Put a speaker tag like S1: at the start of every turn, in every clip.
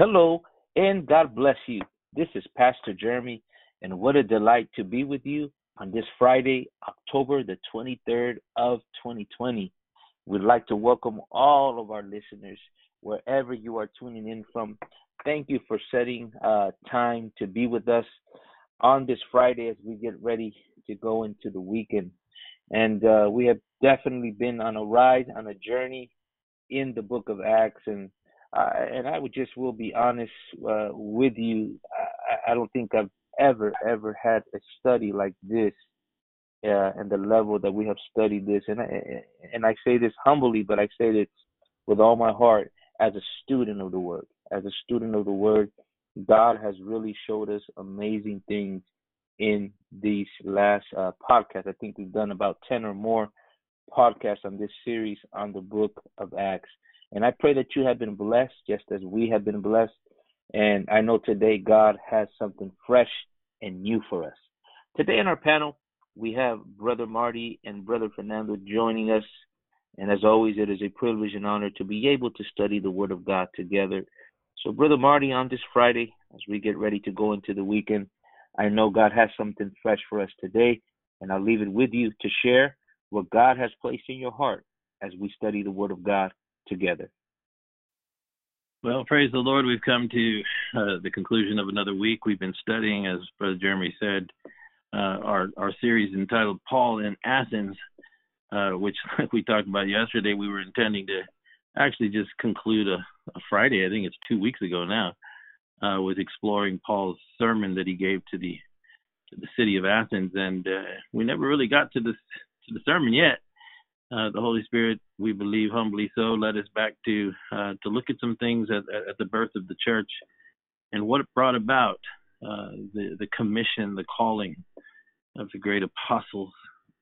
S1: Hello, and God bless you. This is Pastor Jeremy, and what a delight to be with you on this Friday, October the 23rd of 2020. We'd like to welcome all of our listeners wherever you are tuning in from. Thank you for setting uh, time to be with us on this Friday as we get ready to go into the weekend. And uh, we have definitely been on a ride, on a journey in the book of Acts, and uh, and I would just will be honest uh, with you. I, I don't think I've ever ever had a study like this, uh, and the level that we have studied this. And I, and I say this humbly, but I say this with all my heart as a student of the Word. As a student of the Word, God has really showed us amazing things in these last uh, podcasts. I think we've done about ten or more podcasts on this series on the book of Acts. And I pray that you have been blessed just as we have been blessed. And I know today God has something fresh and new for us. Today in our panel, we have Brother Marty and Brother Fernando joining us. And as always, it is a privilege and honor to be able to study the Word of God together. So, Brother Marty, on this Friday, as we get ready to go into the weekend, I know God has something fresh for us today, and I'll leave it with you to share what God has placed in your heart as we study the Word of God together.
S2: Well, praise the Lord. We've come to uh, the conclusion of another week. We've been studying, as Brother Jeremy said, uh, our, our series entitled Paul in Athens, uh, which, like we talked about yesterday, we were intending to actually just conclude a, a Friday. I think it's two weeks ago now, uh, with exploring Paul's sermon that he gave to the to the city of Athens, and uh, we never really got to the to the sermon yet uh, the Holy Spirit, we believe humbly so, led us back to uh, to look at some things at, at, the birth of the church and what it brought about, uh, the the commission, the calling of the great apostles,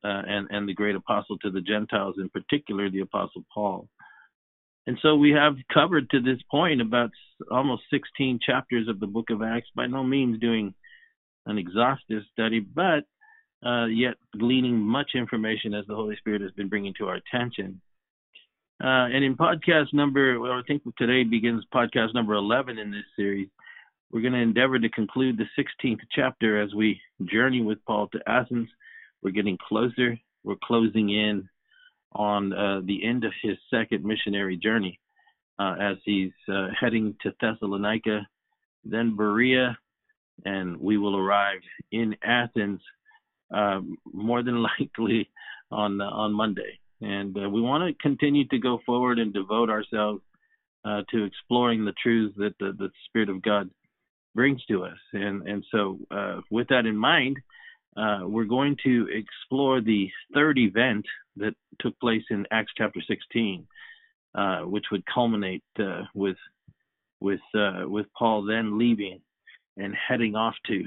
S2: uh, and and the great apostle to the Gentiles, in particular the apostle Paul. And so we have covered to this point about almost 16 chapters of the book of Acts. By no means doing an exhaustive study, but uh, yet gleaning much information as the Holy Spirit has been bringing to our attention. Uh, and in podcast number, well, I think today begins podcast number 11 in this series. We're going to endeavor to conclude the 16th chapter as we journey with Paul to Athens. We're getting closer. We're closing in on uh, the end of his second missionary journey uh, as he's uh, heading to Thessalonica, then Berea, and we will arrive in Athens uh, more than likely on uh, on Monday. And uh, we want to continue to go forward and devote ourselves uh, to exploring the truths that the, the, Spirit of God brings to us. And and so, uh, with that in mind, uh, we're going to explore the third event that took place in Acts chapter 16, which would culminate with with with Paul then leaving and heading off to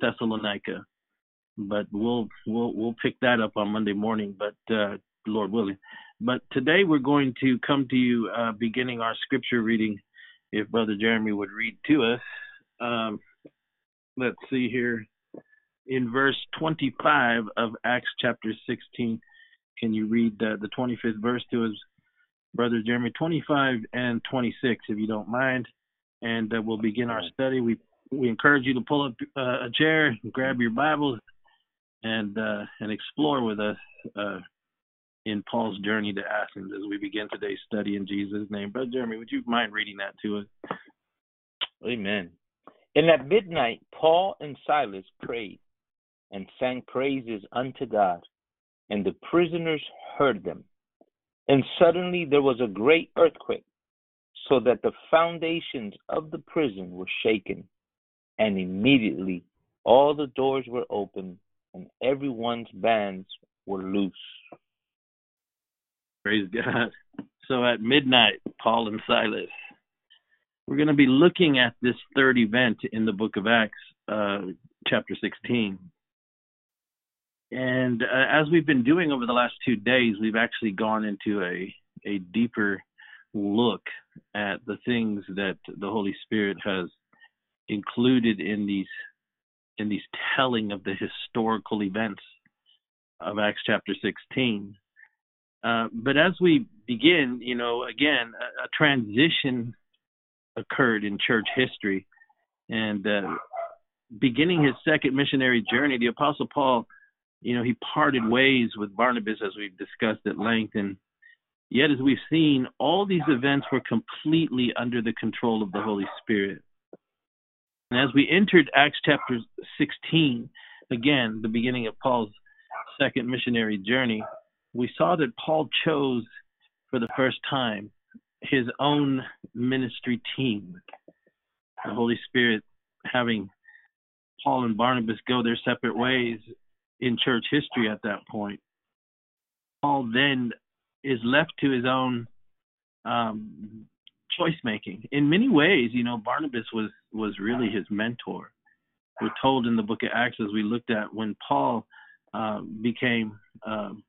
S2: Thessalonica but we'll we'll we'll pick that up on Monday morning. But uh, Lord willing. But today we're going to come to you uh, beginning our scripture reading. If Brother Jeremy would read to us, um, let's see here in verse 25 of Acts chapter 16. Can you read the, the 25th verse to us, Brother Jeremy? 25 and 26, if you don't mind. And uh, we'll begin our study. We we encourage you to pull up uh, a chair, and grab your Bibles, and uh, and explore with us uh, in Paul's journey to Athens as we begin today's study in Jesus' name. Brother Jeremy, would you mind reading that to us?
S1: Amen. And at midnight, Paul and Silas prayed and sang praises unto God, and the prisoners heard them. And suddenly there was a great earthquake, so that the foundations of the prison were shaken, and immediately all the doors were opened and everyone's bands were loose.
S2: Praise God. So at midnight, Paul and Silas. We're going to be looking at this third event in the book of Acts, uh, chapter 16. And uh, as we've been doing over the last two days, we've actually gone into a, a deeper look at the things that the Holy Spirit has included in these in these telling of the historical events of Acts chapter 16. Uh, but as we begin, you know, again, a, a transition occurred in church history. And uh, beginning his second missionary journey, the Apostle Paul, you know, he parted ways with Barnabas as we've discussed at length. And yet, as we've seen, all these events were completely under the control of the Holy Spirit. And as we entered Acts chapter 16, again, the beginning of Paul's second missionary journey, we saw that Paul chose for the first time his own ministry team. The Holy Spirit having Paul and Barnabas go their separate ways in church history at that point. Paul then is left to his own um, choice making. In many ways, you know, Barnabas was was really his mentor. We're told in the book of Acts as we looked at when Paul uh, became um,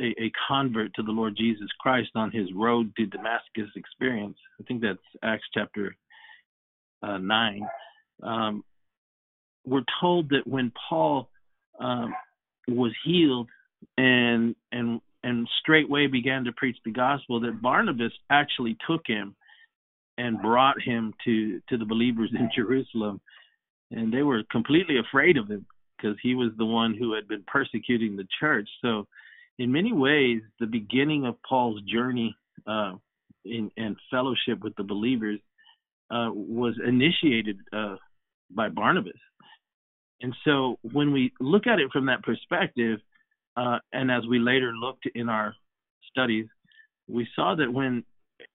S2: a, a, convert to the Lord Jesus Christ on his road to Damascus experience. I think that's Acts chapter uh, nine. Um, we're told that when Paul um, was healed and and and straightway began to preach the gospel, that Barnabas actually took him and brought him to to the believers in Jerusalem, and they were completely afraid of him because he was the one who had been persecuting the church. So, in many ways, the beginning of Paul's journey uh, in and fellowship with the believers uh, was initiated uh, by Barnabas. And so when we look at it from that perspective, uh, and as we later looked in our studies, we saw that when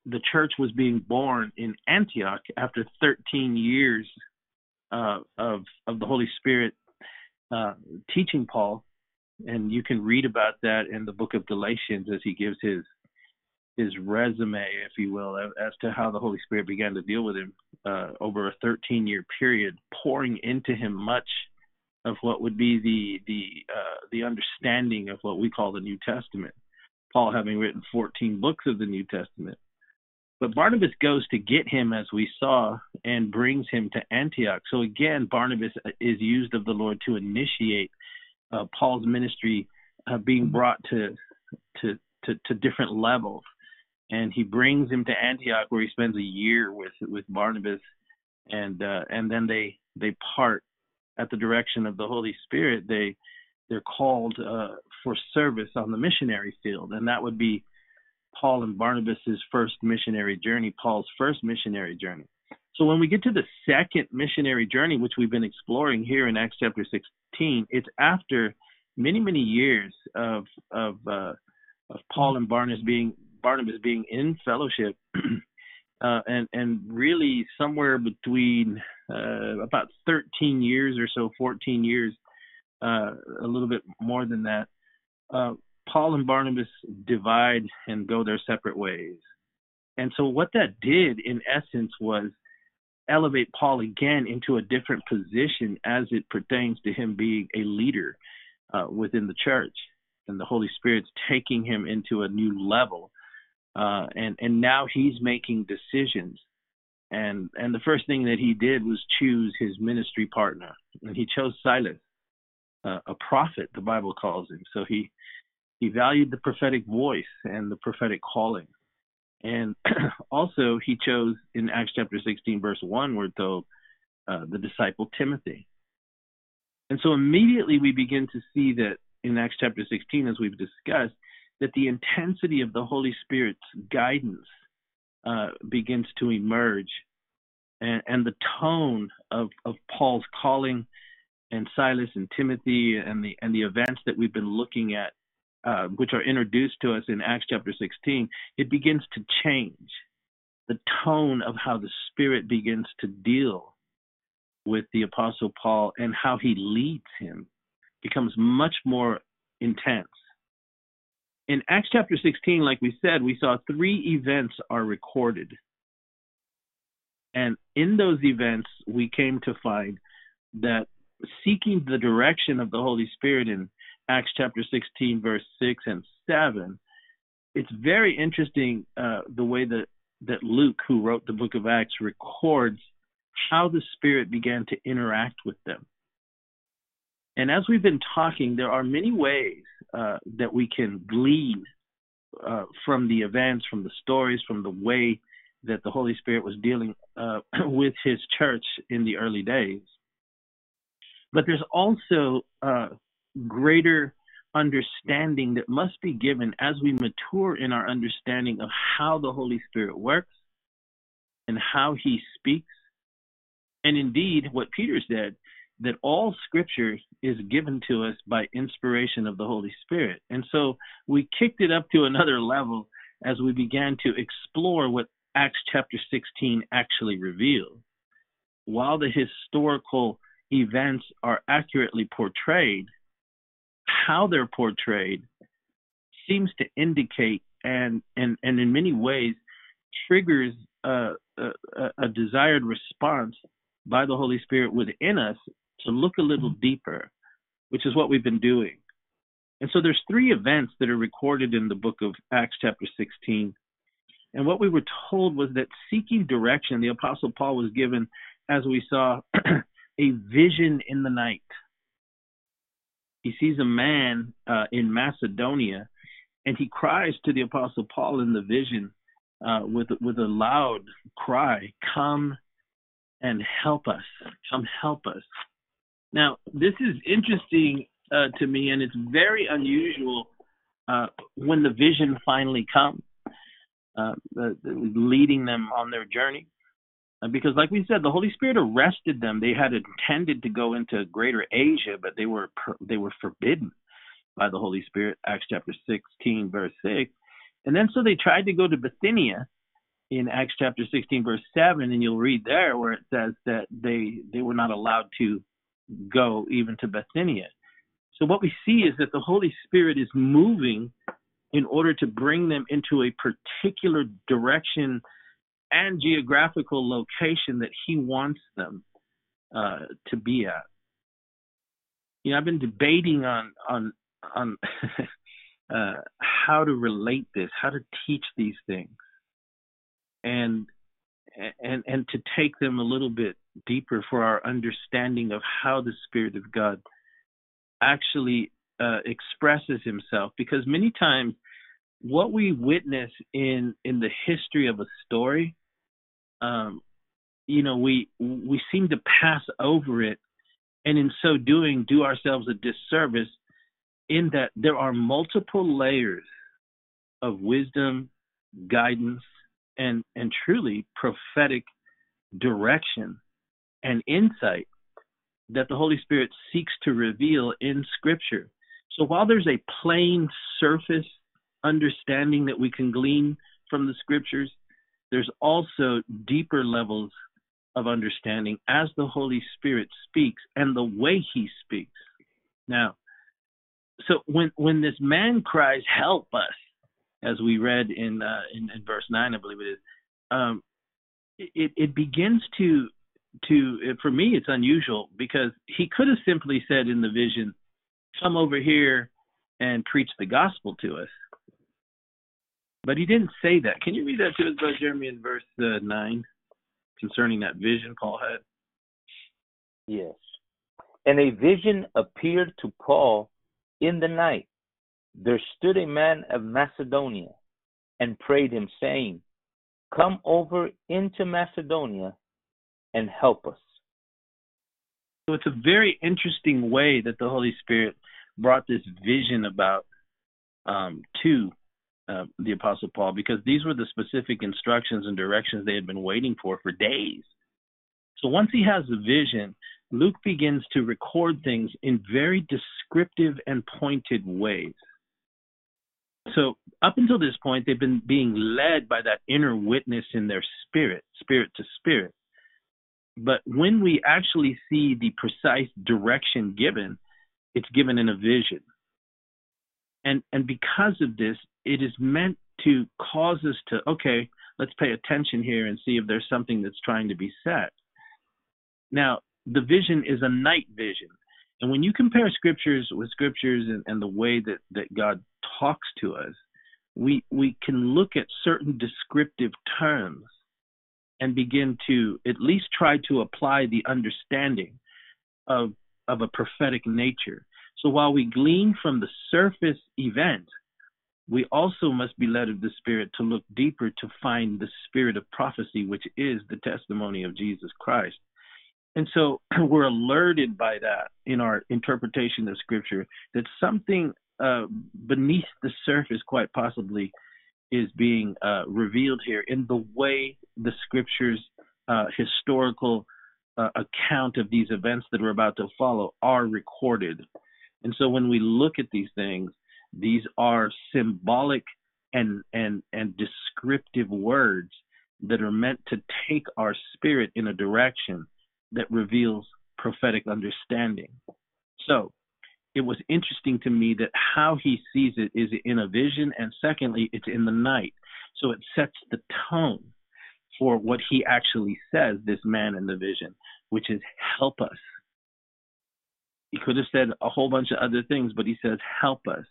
S2: the church was being born in Antioch after 13 years uh, of of the Holy Spirit uh, teaching Paul, and you can read about that in the book of Galatians as he gives his his resume, if you will, as to how the Holy Spirit began to deal with him uh, over a 13 year period, pouring into him much of what would be the the uh, the understanding of what we call the New Testament. Paul having written 14 books of the New Testament. But Barnabas goes to get him, as we saw, and brings him to Antioch. So again, Barnabas is used of the Lord to initiate uh, Paul's ministry uh, being brought to, to to to different levels, and he brings him to Antioch, where he spends a year with with Barnabas, and uh, and then they they part at the direction of the Holy Spirit, they they're called uh, for service on the missionary field, and that would be Paul and Barnabas's first missionary journey, Paul's first missionary journey. So when we get to the second missionary journey, which we've been exploring here in Acts chapter 16, it's after many many years of of uh, of Paul and Barnabas being Barnabas being in fellowship uh, and and really somewhere between uh, about 13 years or so, 14 years, uh, a little bit more than that. Paul and Barnabas divide and go their separate ways, and so what that did, in essence, was elevate Paul again into a different position as it pertains to him being a leader uh, within the church, and the Holy Spirit's taking him into a new level uh, and and now he's making decisions. And and the first thing that he did was choose his ministry partner, and he chose Silas, uh, a prophet. The Bible calls him. So he he valued the prophetic voice and the prophetic calling. And also, he chose in Acts chapter 16, verse 1, we're told, uh, the disciple Timothy. And so immediately we begin to see that in Acts chapter 16, as we've discussed, that the intensity of the Holy Spirit's guidance uh, begins to emerge, and, and the tone of, of Paul's calling and Silas and Timothy and the and the events that we've been looking at, uh, which are introduced to us in Acts chapter 16, it begins to change. The tone of how the Spirit begins to deal with the Apostle Paul and how he leads him becomes much more intense in Acts chapter 16, like we said, we saw three events are recorded. And in those events, we came to find that seeking the direction of the Holy Spirit in Acts chapter 16, verse 6 and 7, it's very interesting uh, the way that, that Luke, who wrote the book of Acts, records how the Spirit began to interact with them. And as we've been talking, there are many ways uh, that we can glean uh, from the events, from the stories, from the way that the Holy Spirit was dealing uh, with His church in the early days. But there's also uh, greater understanding that must be given as we mature in our understanding of how the Holy Spirit works and how He speaks. And indeed, what Peter said, that all scripture is given to us by inspiration of the Holy Spirit. And so we kicked it up to another level as we began to explore what Acts chapter 16 actually reveals. While the historical events are accurately portrayed, how they're portrayed seems to indicate and and, and in many ways triggers a, a, a desired response by the Holy Spirit within us to look a little deeper, which is what we've been doing. And so there's three events that are recorded in the book of Acts chapter 16. And what we were told was that seeking direction, the apostle Paul was given, as we saw, a vision in the night. He sees a man uh, in Macedonia, and he cries to the apostle Paul in the vision uh, with with a loud cry, "Come and help us! Come help us!" Now, this is interesting uh, to me, and it's very unusual uh, when the vision finally comes, uh, leading them on their journey. Because, like we said, the Holy Spirit arrested them. They had intended to go into Greater Asia, but they were they were forbidden by the Holy Spirit. Acts chapter 16, verse 6. And then so they tried to go to Bithynia in Acts chapter 16, verse 7, and you'll read there where it says that they they were not allowed to go even to Bithynia. So what we see is that the Holy Spirit is moving in order to bring them into a particular direction and geographical location that he wants them uh, to be at. You know, I've been debating on on on uh, how to relate this, how to teach these things, and and and to take them a little bit deeper for our understanding of how the Spirit of God actually uh, expresses Himself. Because many times, what we witness in in the history of a story, um, you know, we we seem to pass over it, and in so doing, do ourselves a disservice. In that there are multiple layers of wisdom, guidance, and and truly prophetic direction and insight that the Holy Spirit seeks to reveal in Scripture. So while there's a plain surface understanding that we can glean from the Scriptures, there's also deeper levels of understanding as the Holy Spirit speaks and the way He speaks. Now, so when when this man cries, "Help us," as we read in uh, in, in, verse nine, I believe it is, um, it, it begins to to for me it's unusual because he could have simply said in the vision, "Come over here and preach the gospel to us," but he didn't say that. Can you read that to us, Brother Jeremy, in verse uh, nine concerning that vision Paul had?
S1: Yes, and a vision appeared to Paul in the night there stood a man of Macedonia and prayed him, saying, Come over into Macedonia and help us.
S2: So it's a very interesting way that the Holy Spirit brought this vision about um, to uh, the Apostle Paul because these were the specific instructions and directions they had been waiting for for days. So once he has the vision, Luke begins to record things in very descriptive and pointed ways. So up until this point, they've been being led by that inner witness in their spirit, spirit to spirit. But when we actually see the precise direction given, it's given in a vision. And and because of this, it is meant to cause us to okay, let's pay attention here and see if there's something that's trying to be said. Now, the vision is a night vision. And when you compare scriptures with scriptures and, and the way that, that God talks to us, we we can look at certain descriptive terms and begin to at least try to apply the understanding of of a prophetic nature. So while we glean from the surface event we also must be led of the Spirit to look deeper to find the spirit of prophecy, which is the testimony of Jesus Christ. And so we're alerted by that in our interpretation of Scripture that something uh, beneath the surface, quite possibly, is being uh, revealed here in the way the Scriptures' uh, historical uh, account of these events that are about to follow are recorded. And so when we look at these things, these are symbolic and and and descriptive words that are meant to take our spirit in a direction that reveals prophetic understanding. So, it was interesting to me that how he sees it is in a vision, and secondly, it's in the night. So it sets the tone for what he actually says, this man in the vision, which is help us. He could have said a whole bunch of other things, but he says help us.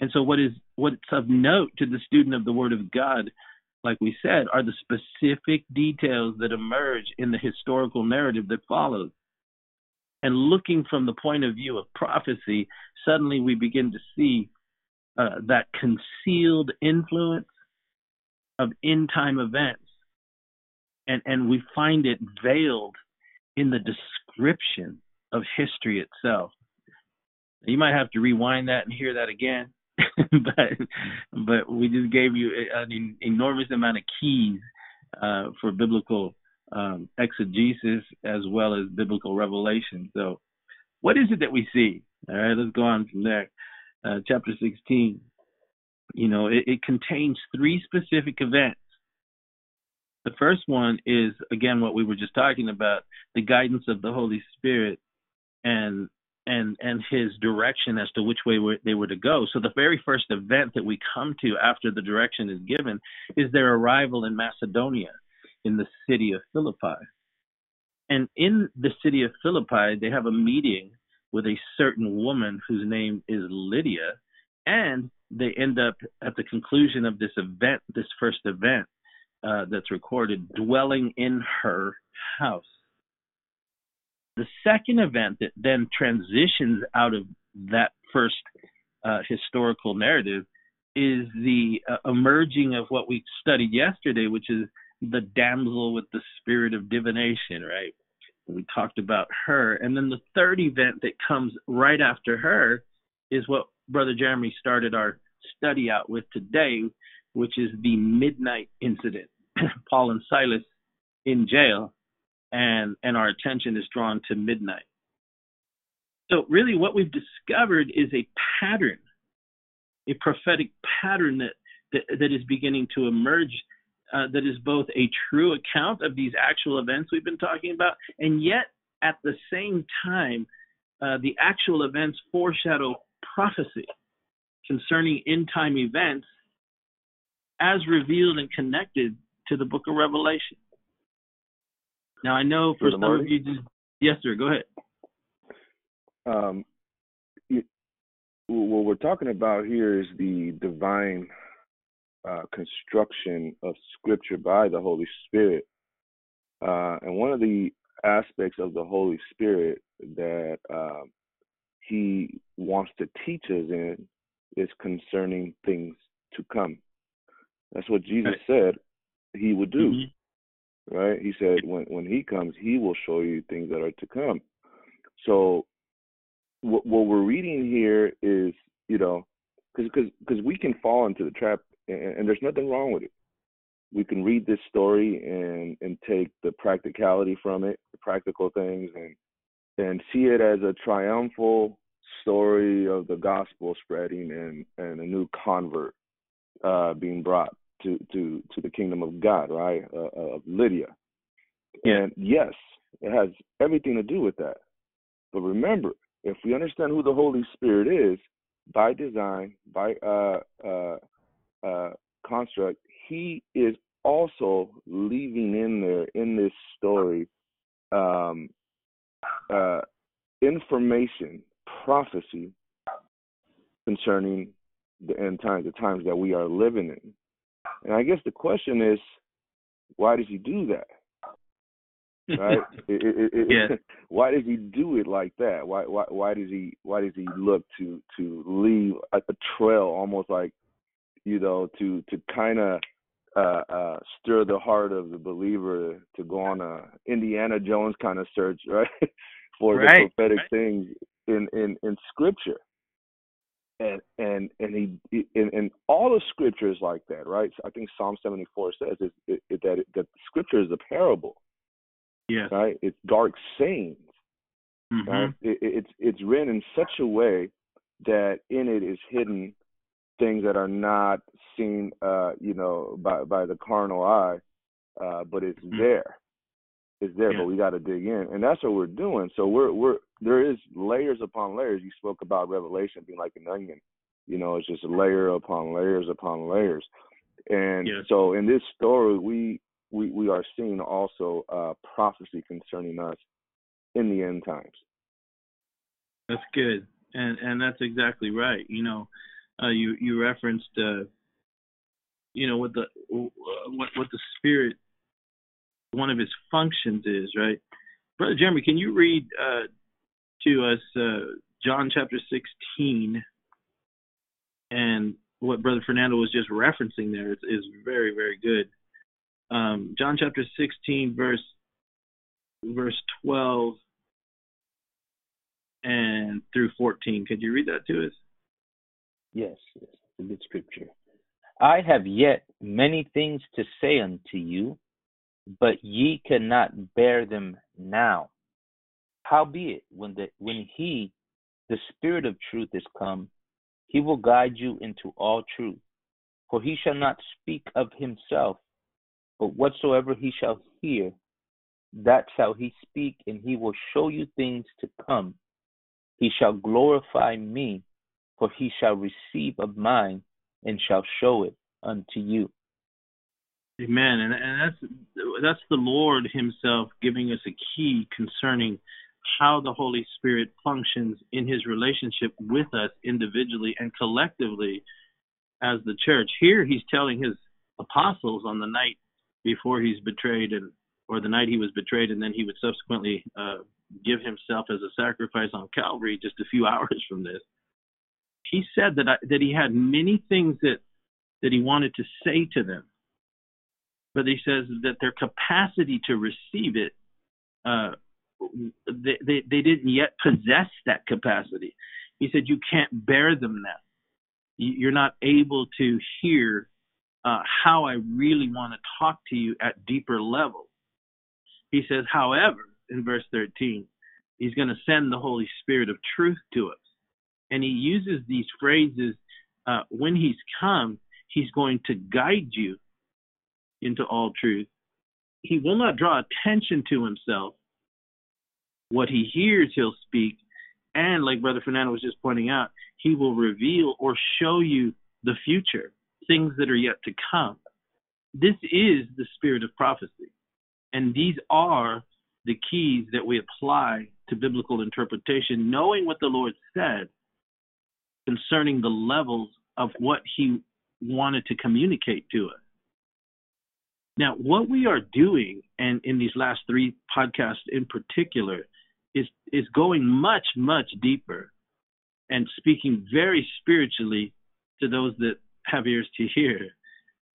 S2: And so, what is what's of note to the student of the Word of God, like we said, are the specific details that emerge in the historical narrative that follows. And looking from the point of view of prophecy, suddenly we begin to see uh, that concealed influence of end time events. And, and we find it veiled in the description of history itself. You might have to rewind that and hear that again but but we just gave you an enormous amount of keys uh, for biblical um, exegesis as well as biblical revelation. So, what is it that we see? All right, let's go on from there. Uh, chapter 16. You know, it, it contains three specific events. The first one is again what we were just talking about, the guidance of the Holy Spirit and and and his direction as to which way they were to go. So the very first event that we come to after the direction is given is their arrival in Macedonia, in the city of Philippi. And in the city of Philippi, they have a meeting with a certain woman whose name is Lydia, and they end up at the conclusion of this event, this first event uh, that's recorded, dwelling in her house. The second event that then transitions out of that first uh, historical narrative is the uh, emerging of what we studied yesterday, which is the damsel with the spirit of divination, right? We talked about her. And then the third event that comes right after her is what Brother Jeremy started our study out with today, which is the midnight incident. Paul and Silas in jail and and our attention is drawn to midnight. So really what we've discovered is a pattern, a prophetic pattern that that, that is beginning to emerge uh, that is both a true account of these actual events we've been talking about, and yet at the same time, uh, the actual events foreshadow prophecy concerning end time events as revealed and connected to the book of Revelation. Now I know for some of you, just yes, sir. Go ahead.
S3: Um, what we're talking about here is the divine uh, construction of Scripture by the Holy Spirit, uh, and one of the aspects of the Holy Spirit that uh, He wants to teach us in is concerning things to come. That's what Jesus said He would do. Mm-hmm right? He said when when he comes, he will show you things that are to come. So what what we're reading here is, you know, because because because we can fall into the trap, and, and there's nothing wrong with it. We can read this story and and take the practicality from it, the practical things, and and see it as a triumphal story of the gospel spreading and and a new convert uh, being brought to to to the kingdom of God, right? Uh, uh, of Lydia. And yes, it has everything to do with that. But remember, if we understand who the Holy Spirit is, by design, by uh, uh, uh, construct, He is also leaving in there in this story um, uh, information, prophecy concerning the end times, the times that we are living in. And I guess the question is, why does he do that? right? it, it, it,
S2: yeah.
S3: Why does he do it like that? Why why why does he why does he look to to leave a, a trail almost like you know to to kind of uh, uh, stir the heart of the believer to go on a Indiana Jones kind of search, right, for
S2: right,
S3: the prophetic
S2: right.
S3: things in in in Scripture. And and and he and, and all the scripture is like that, right? I think Psalm seventy four says it, it, it, that it, that Scripture is a parable,
S2: Yes.
S3: right? It's dark sayings,
S2: Mhm.
S3: right? It, it's it's written in such a way that in it is hidden things that are not seen, uh, you know, by by the carnal eye, uh, but it's
S2: Mhm.
S3: there. It's there,
S2: Yeah.
S3: but we got to dig in, and that's what we're doing. So we're we're there is layers upon layers. You spoke about Revelation being like an onion. You know, it's just a layer upon layers upon layers. And
S2: Yes.
S3: so in this story, we we we are seeing also uh, prophecy concerning us in the end times.
S2: That's good, and and that's exactly right. You know, uh, you you referenced, uh, you know, what the uh, what what the spirit, one of its functions is, right? Brother Jeremy, can you read uh, to us uh, John chapter sixteen, and what Brother Fernando was just referencing there is, is very very good. Um, John chapter sixteen, verse verse twelve and through 14. Could you read that to us?
S1: Yes, yes, a good scripture. I have yet many things to say unto you, but ye cannot bear them now. Howbeit, when the when he, the Spirit of truth, is come, he will guide you into all truth. For he shall not speak of himself, but whatsoever he shall hear, that shall he speak, and he will show you things to come. He shall glorify me, for he shall receive of mine and shall show it unto you.
S2: Amen. And, and that's that's the Lord Himself giving us a key concerning how the Holy Spirit functions in His relationship with us individually and collectively as the church. Here He's telling His apostles on the night before He's betrayed and or the night He was betrayed, and then He would subsequently uh, give Himself as a sacrifice on Calvary just a few hours from this. He said that I, that He had many things that that He wanted to say to them but he says that their capacity to receive it, uh, they, they, didn't yet possess that capacity. He said, You can't bear them now. You're not able to hear uh, how I really want to talk to you at deeper levels. He says, however, in verse 13, he's going to send the Holy Spirit of truth to us. And he uses these phrases uh, when he's come, he's going to guide you into all truth. He will not draw attention to himself. What he hears, he'll speak. And like Brother Fernando was just pointing out, he will reveal or show you the future, things that are yet to come. This is the spirit of prophecy. And these are the keys that we apply to biblical interpretation, knowing what the Lord said concerning the levels of what he wanted to communicate to us. Now, what we are doing, and in these last three podcasts in particular, is is going much much deeper, and speaking very spiritually to those that have ears to hear.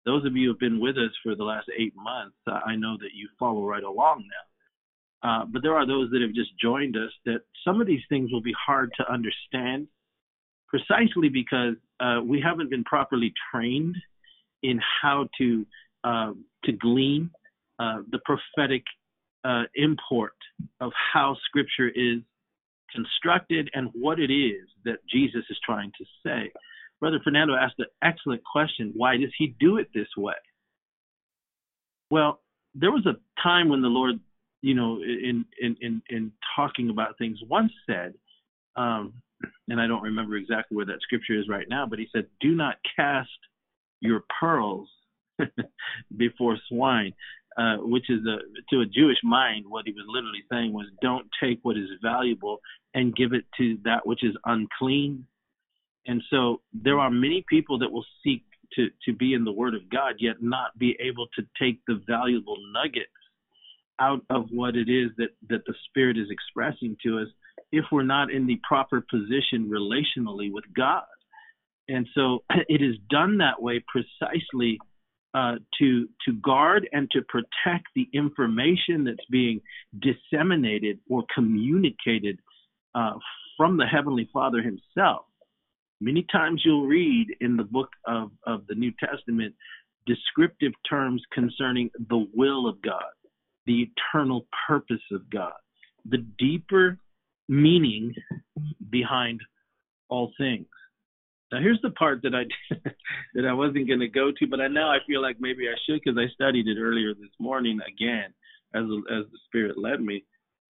S2: Those of you who have been with us for the last eight months, uh, I know that you follow right along now. Uh, but there are those that have just joined us that some of these things will be hard to understand, precisely because uh, we haven't been properly trained in how to uh, to glean uh, the prophetic uh, import of how Scripture is constructed and what it is that Jesus is trying to say. Brother Fernando asked an excellent question. Why does he do it this way? Well, there was a time when the Lord, you know, in in in, in talking about things, once said, um, and I don't remember exactly where that scripture is right now, but he said, "Do not cast your pearls before swine," uh, which is a to a Jewish mind, what he was literally saying was, "Don't take what is valuable and give it to that which is unclean." And so there are many people that will seek to, to be in the Word of God, yet not be able to take the valuable nuggets out of what it is that that the Spirit is expressing to us if we're not in the proper position relationally with God. And so it is done that way precisely uh, to to guard and to protect the information that's being disseminated or communicated uh, from the Heavenly Father Himself. Many times you'll read in the book of, of the New Testament descriptive terms concerning the will of God, the eternal purpose of God, the deeper meaning behind all things. Now here's the part that I that I wasn't going to go to, but I now I feel like maybe I should because I studied it earlier this morning again as as the Spirit led me.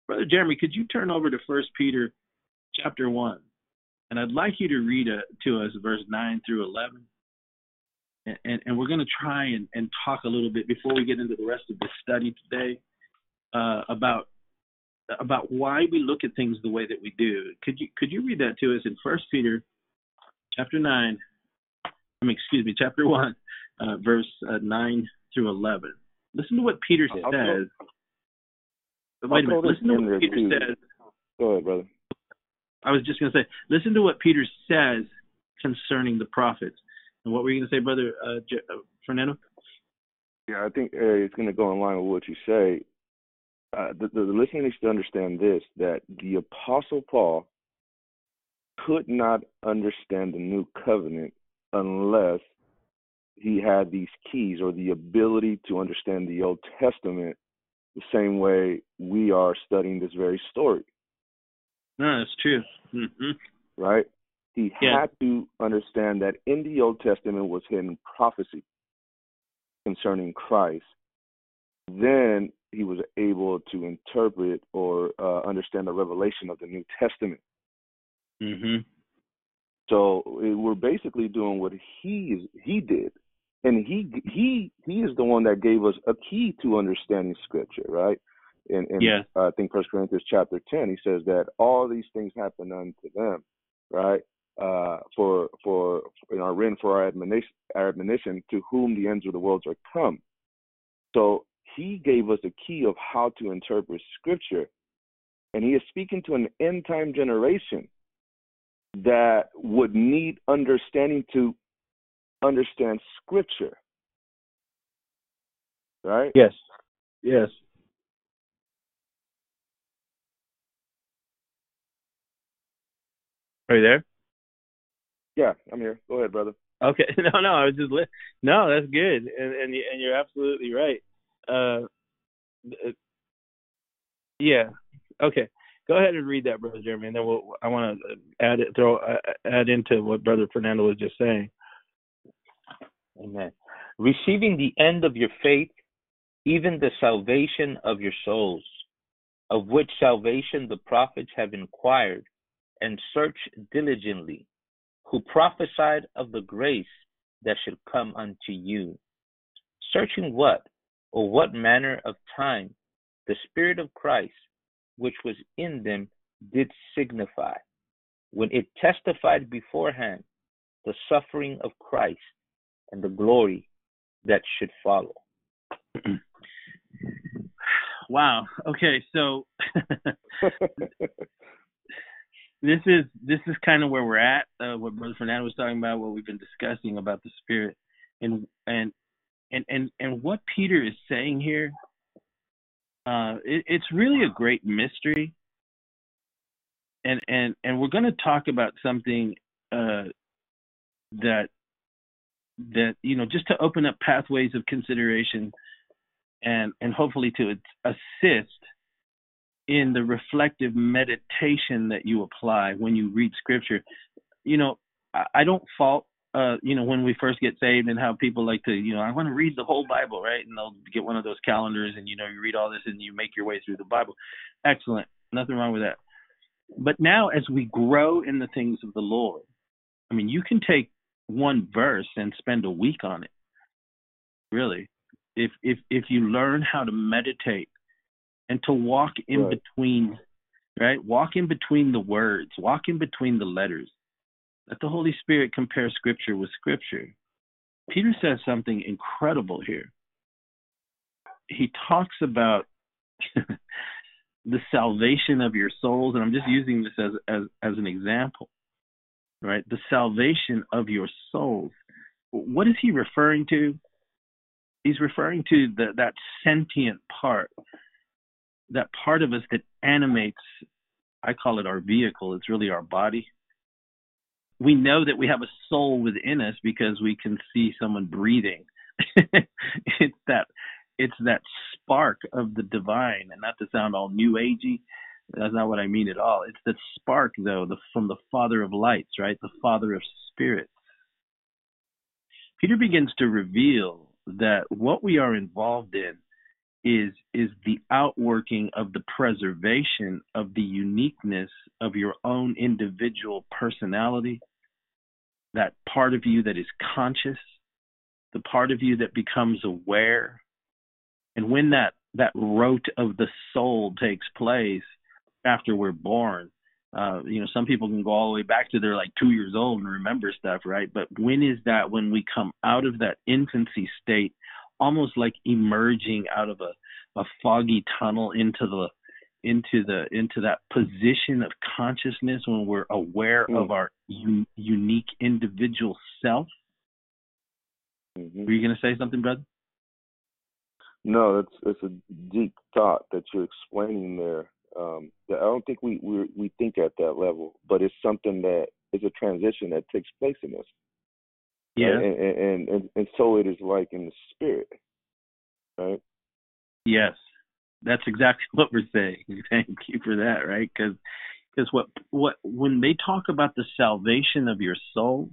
S2: Brother Jeremy, could you turn over to First Peter chapter one, and I'd like you to read a, to us verse nine through eleven, and and, and we're going to try and, and talk a little bit before we get into the rest of the study today uh, about about why we look at things the way that we do. Could you could you read that to us in First Peter chapter 9, I mean, excuse me, chapter 1, uh, verse uh, 9 through 11. Listen to what Peter says. wait a minute. Listen to what Peter too. says.
S3: Go ahead, brother.
S2: I was just going to say, listen to what Peter says concerning the prophets. And what were you going to say, brother uh, J- uh, Fernando?
S3: Yeah, I think uh, it's going to go in line with what you say. Uh, the, the, the listener needs to understand this: that the Apostle Paul could not understand the new covenant unless he had these keys or the ability to understand the Old Testament the same way we are studying this very story.
S2: No, that's true. Mm-hmm.
S3: Right? He yeah. had to understand that in the Old Testament was hidden prophecy concerning Christ. Then he was able to interpret or uh, understand the revelation of the New Testament.
S2: Mm-hmm.
S3: So we're basically doing what he is, he did, and he he he is the one that gave us a key to understanding Scripture, right? And, and
S2: yeah.
S3: uh, I think First Corinthians chapter ten, he says that all these things happen unto them, right? Uh, for for in our written for our admonition, our admonition to whom the ends of the world are come. So he gave us a key of how to interpret Scripture, and he is speaking to an end time generation that would need understanding to understand scripture. Right?
S2: Yes. Yes. Are you there?
S3: Yeah, I'm here. Go ahead, brother.
S2: Okay. No, no, I was just li- no. That's good, and and and you're absolutely right. Uh, uh yeah. Okay. Go ahead and read that, brother Jeremy, and then we'll, I want to add it, throw uh, add into what brother Fernando was just saying.
S1: Amen. Receiving the end of your faith, even the salvation of your souls, of which salvation the prophets have inquired and searched diligently, who prophesied of the grace that should come unto you. Searching what, or what manner of time the Spirit of Christ which was in them did signify, when it testified beforehand the suffering of Christ and the glory that should follow.
S2: wow. Okay, so this is this is kind of where we're at. Uh, what Brother Fernando was talking about, what we've been discussing about the Spirit, and and and and and what Peter is saying here uh, it, it's really a great mystery, and and and we're going to talk about something uh, that that you know just to open up pathways of consideration, and and hopefully to assist in the reflective meditation that you apply when you read scripture. You know, I, I don't fault uh, you know, when we first get saved and how people like to, you know, I want to read the whole Bible, right? And they'll get one of those calendars and, you know, you read all this and you make your way through the Bible. Excellent. Nothing wrong with that. But now as we grow in the things of the Lord, I mean, you can take one verse and spend a week on it. Really. If if if you learn how to meditate and to walk in right. between right? Walk in between the words, walk in between the letters let the Holy Spirit compare Scripture with Scripture. Peter says something incredible here. He talks about the salvation of your souls, and I'm just using this as as as an example, right? The salvation of your souls. What is he referring to? He's referring to the, that sentient part, that part of us that animates. I call it our vehicle. It's really our body. We know that we have a soul within us because we can see someone breathing. it's that it's that spark of the divine, and not to sound all new agey, that's not what I mean at all. It's the spark, though, the, from the Father of lights, right? The Father of spirits. Peter begins to reveal that what we are involved in is is the outworking of the preservation of the uniqueness of your own individual personality, that part of you that is conscious, the part of you that becomes aware, and when that that rote of the soul takes place after we're born, uh, you know, some people can go all the way back to they're like two years old and remember stuff, right? But when is that when we come out of that infancy state, almost like emerging out of a, a foggy tunnel into the into the into that position of consciousness when we're aware mm. of our un, unique individual self. Mm-hmm. Were you going to say something, brother?
S3: No, it's it's a deep thought that you're explaining there. Um, I don't think we, we we think at that level, but it's something that is a transition that takes place in us.
S2: Yeah,
S3: and and, and and so it is like in the spirit, right?
S2: Yes, that's exactly what we're saying. Thank you for that, right? Because because what what when they talk about the salvation of your soul,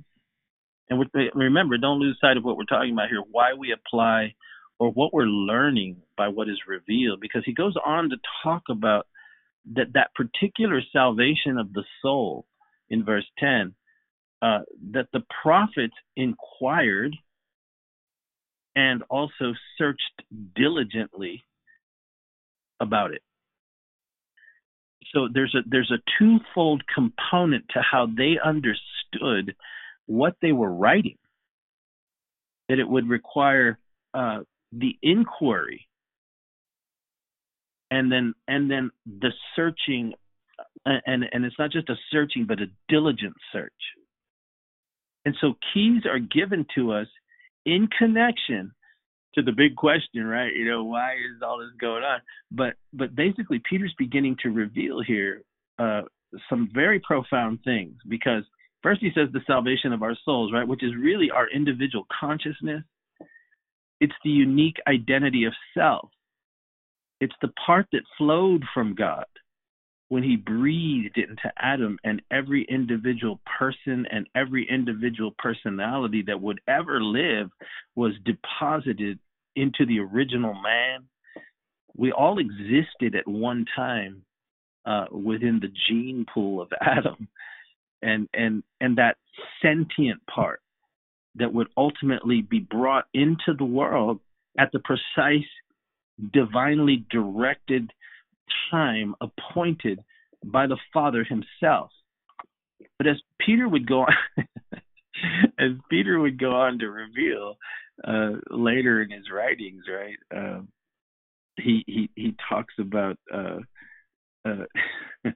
S2: and remember, don't lose sight of what we're talking about here. Why we apply or what we're learning by what is revealed because he goes on to talk about that that particular salvation of the soul in verse 10 uh, that the prophets inquired and also searched diligently about it. So there's a there's a twofold component to how they understood what they were writing that it would require uh, the inquiry and then and then the searching and and it's not just a searching but a diligent search. And so keys are given to us in connection to the big question right? You know why is all this going on? But but basically peter's beginning to reveal here uh, some very profound things because first he says the salvation of our souls right which is really our individual consciousness. It's the unique identity of self. It's the part that flowed from God when he breathed into Adam and every individual person and every individual personality that would ever live was deposited into the original man. We all existed at one time uh, within the gene pool of Adam, and and and that sentient part that would ultimately be brought into the world at the precise, divinely directed time appointed by the Father himself. But as Peter would go on, as Peter would go on to reveal uh, later in his writings, right? Uh, he he he talks about uh, uh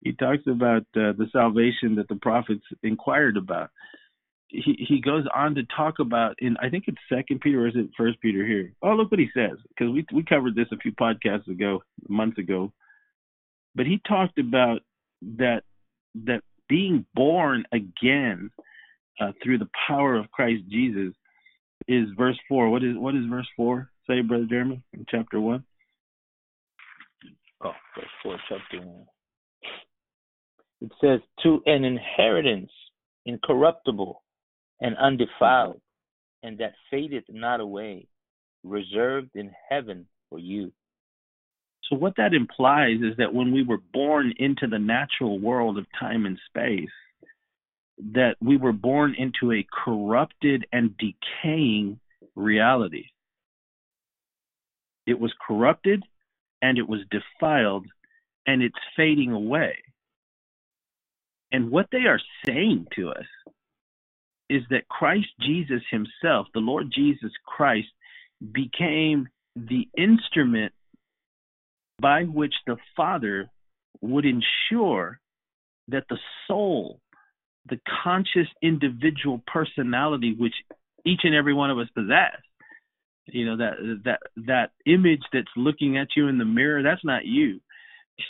S2: he talks about uh, the salvation that the prophets inquired about he he goes on to talk about in I think it's Second Peter or is it First Peter here? Oh, look what he says because we we covered this a few podcasts ago, months ago. But he talked about that that being born again uh, through the power of Christ Jesus is verse four. What is what is verse four? Say, brother Jeremy, in chapter one.
S1: Oh, verse four, chapter one. It says, "To an inheritance incorruptible." and undefiled, and that fadeth not away, reserved in heaven for you.
S2: So, what that implies is that when we were born into the natural world of time and space, that we were born into a corrupted and decaying reality. It was corrupted and it was defiled and it's fading away. And what they are saying to us is that Christ Jesus himself, the Lord Jesus Christ, became the instrument by which the Father would ensure that the soul, the conscious individual personality which each and every one of us possess, you know that that that image that's looking at you in the mirror, that's not you.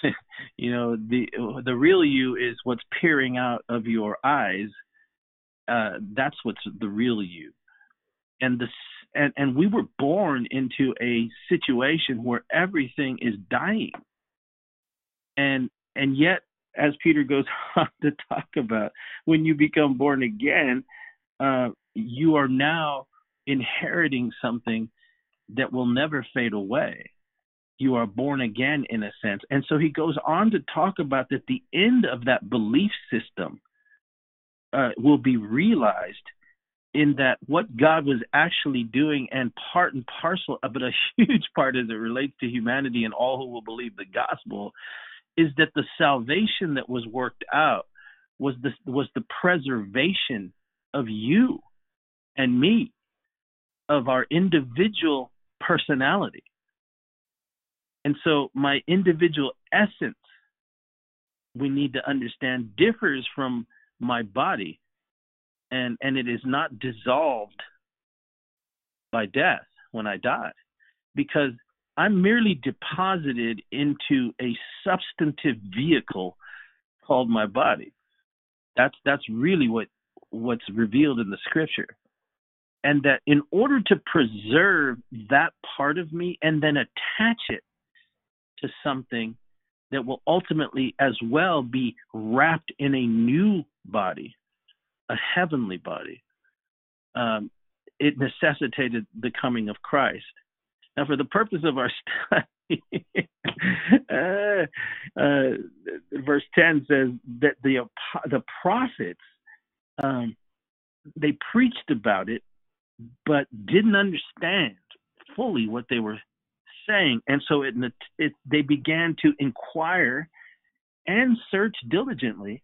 S2: you know the the real you is what's peering out of your eyes. Uh, that's what's the real you, and the and and we were born into a situation where everything is dying, and and yet as Peter goes on to talk about, when you become born again, uh, you are now inheriting something that will never fade away. You are born again in a sense. And so he goes on to talk about that the end of that belief system uh, will be realized in that what God was actually doing, and part and parcel, but a huge part as it relates to humanity and all who will believe the gospel, is that the salvation that was worked out was the was the preservation of you and me of our individual personality. And so my individual essence we need to understand differs from my body and and it is not dissolved by death when i die because I'm merely deposited into a substantive vehicle called my body. That's that's really what what's revealed in the scripture. And that in order to preserve that part of me and then attach it to something that will ultimately as well be wrapped in a new body, a heavenly body, um, it necessitated the coming of Christ. Now, for the purpose of our study, uh, uh, verse 10 says that the the prophets um, they preached about it, but didn't understand fully what they were saying, and so it, it they began to inquire and search diligently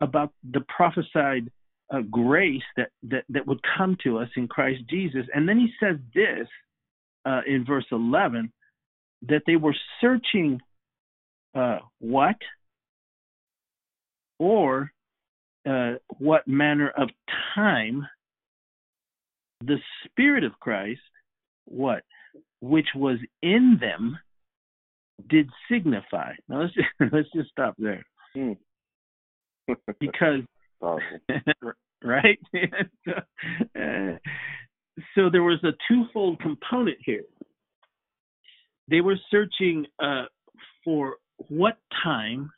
S2: about the prophesied uh, grace that, that that would come to us in Christ Jesus. And then he says this uh, in verse 11 that they were searching uh, what or uh, what manner of time the Spirit of Christ, what, which was in them, did signify. Now let's just, let's just stop there, hmm. because right. uh, so there was a twofold component here. They were searching uh, for what time,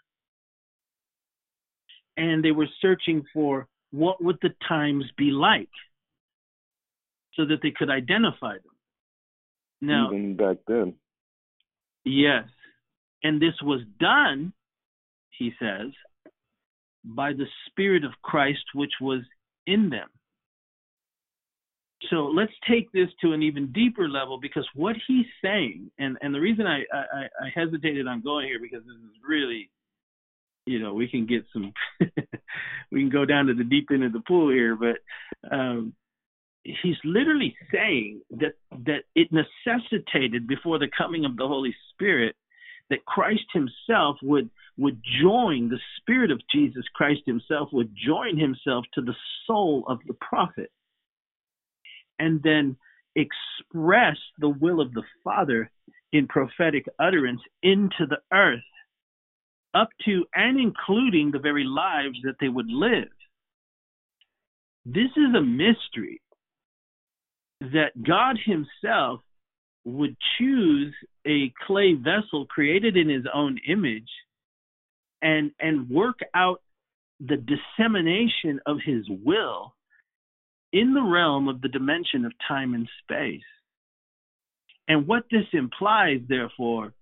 S2: and they were searching for what would the times be like, so that they could identify them.
S3: Now, even back then.
S2: Yes, and this was done, he says, by the Spirit of Christ, which was in them. So let's take this to an even deeper level because what he's saying, and, and the reason I, I, I hesitated on going here because this is really, you know, we can get some, we can go down to the deep end of the pool here, but um, he's literally saying that that it necessitated before the coming of the Holy Spirit that Christ himself would would join the spirit of Jesus Christ himself would join himself to the soul of the prophet and then express the will of the Father in prophetic utterance into the earth, up to and including the very lives that they would live. This is a mystery that God Himself would choose a clay vessel created in His own image and, and work out the dissemination of His will in the realm of the dimension of time and space. And what this implies, therefore,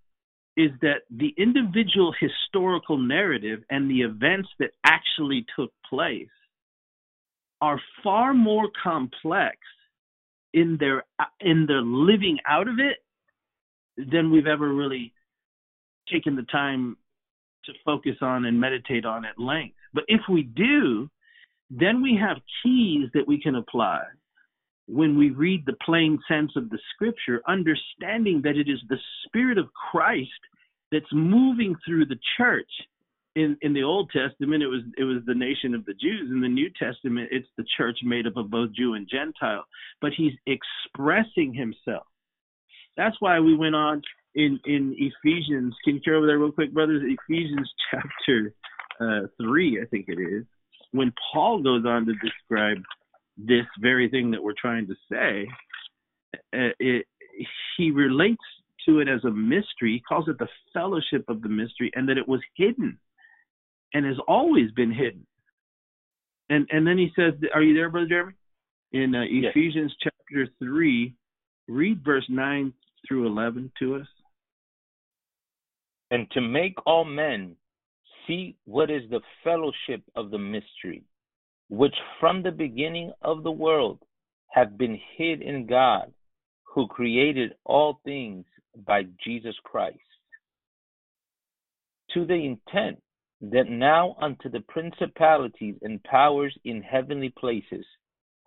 S2: is that the individual historical narrative and the events that actually took place are far more complex in their in their living out of it than we've ever really taken the time to focus on and meditate on at length. But if we do, then we have keys that we can apply when we read the plain sense of the scripture, understanding that it is the Spirit of Christ that's moving through the church. In, in the Old Testament, it was it was the nation of the Jews. In the New Testament, it's the church made up of both Jew and Gentile. But he's expressing himself. That's why we went on in in Ephesians. Can you turn over there real quick, brothers? Ephesians chapter uh, three, I think it is, when Paul goes on to describe this very thing that we're trying to say. Uh, it, he relates to it as a mystery. He calls it the fellowship of the mystery, and that it was hidden, and has always been hidden. And and then he says, "Are you there, brother Jeremy?" In uh, Ephesians chapter three, read verse nine through eleven to us
S1: and to make all men see what is the fellowship of the mystery, which from the beginning of the world have been hid in God, who created all things by Jesus Christ, to the intent that now unto the principalities and powers in heavenly places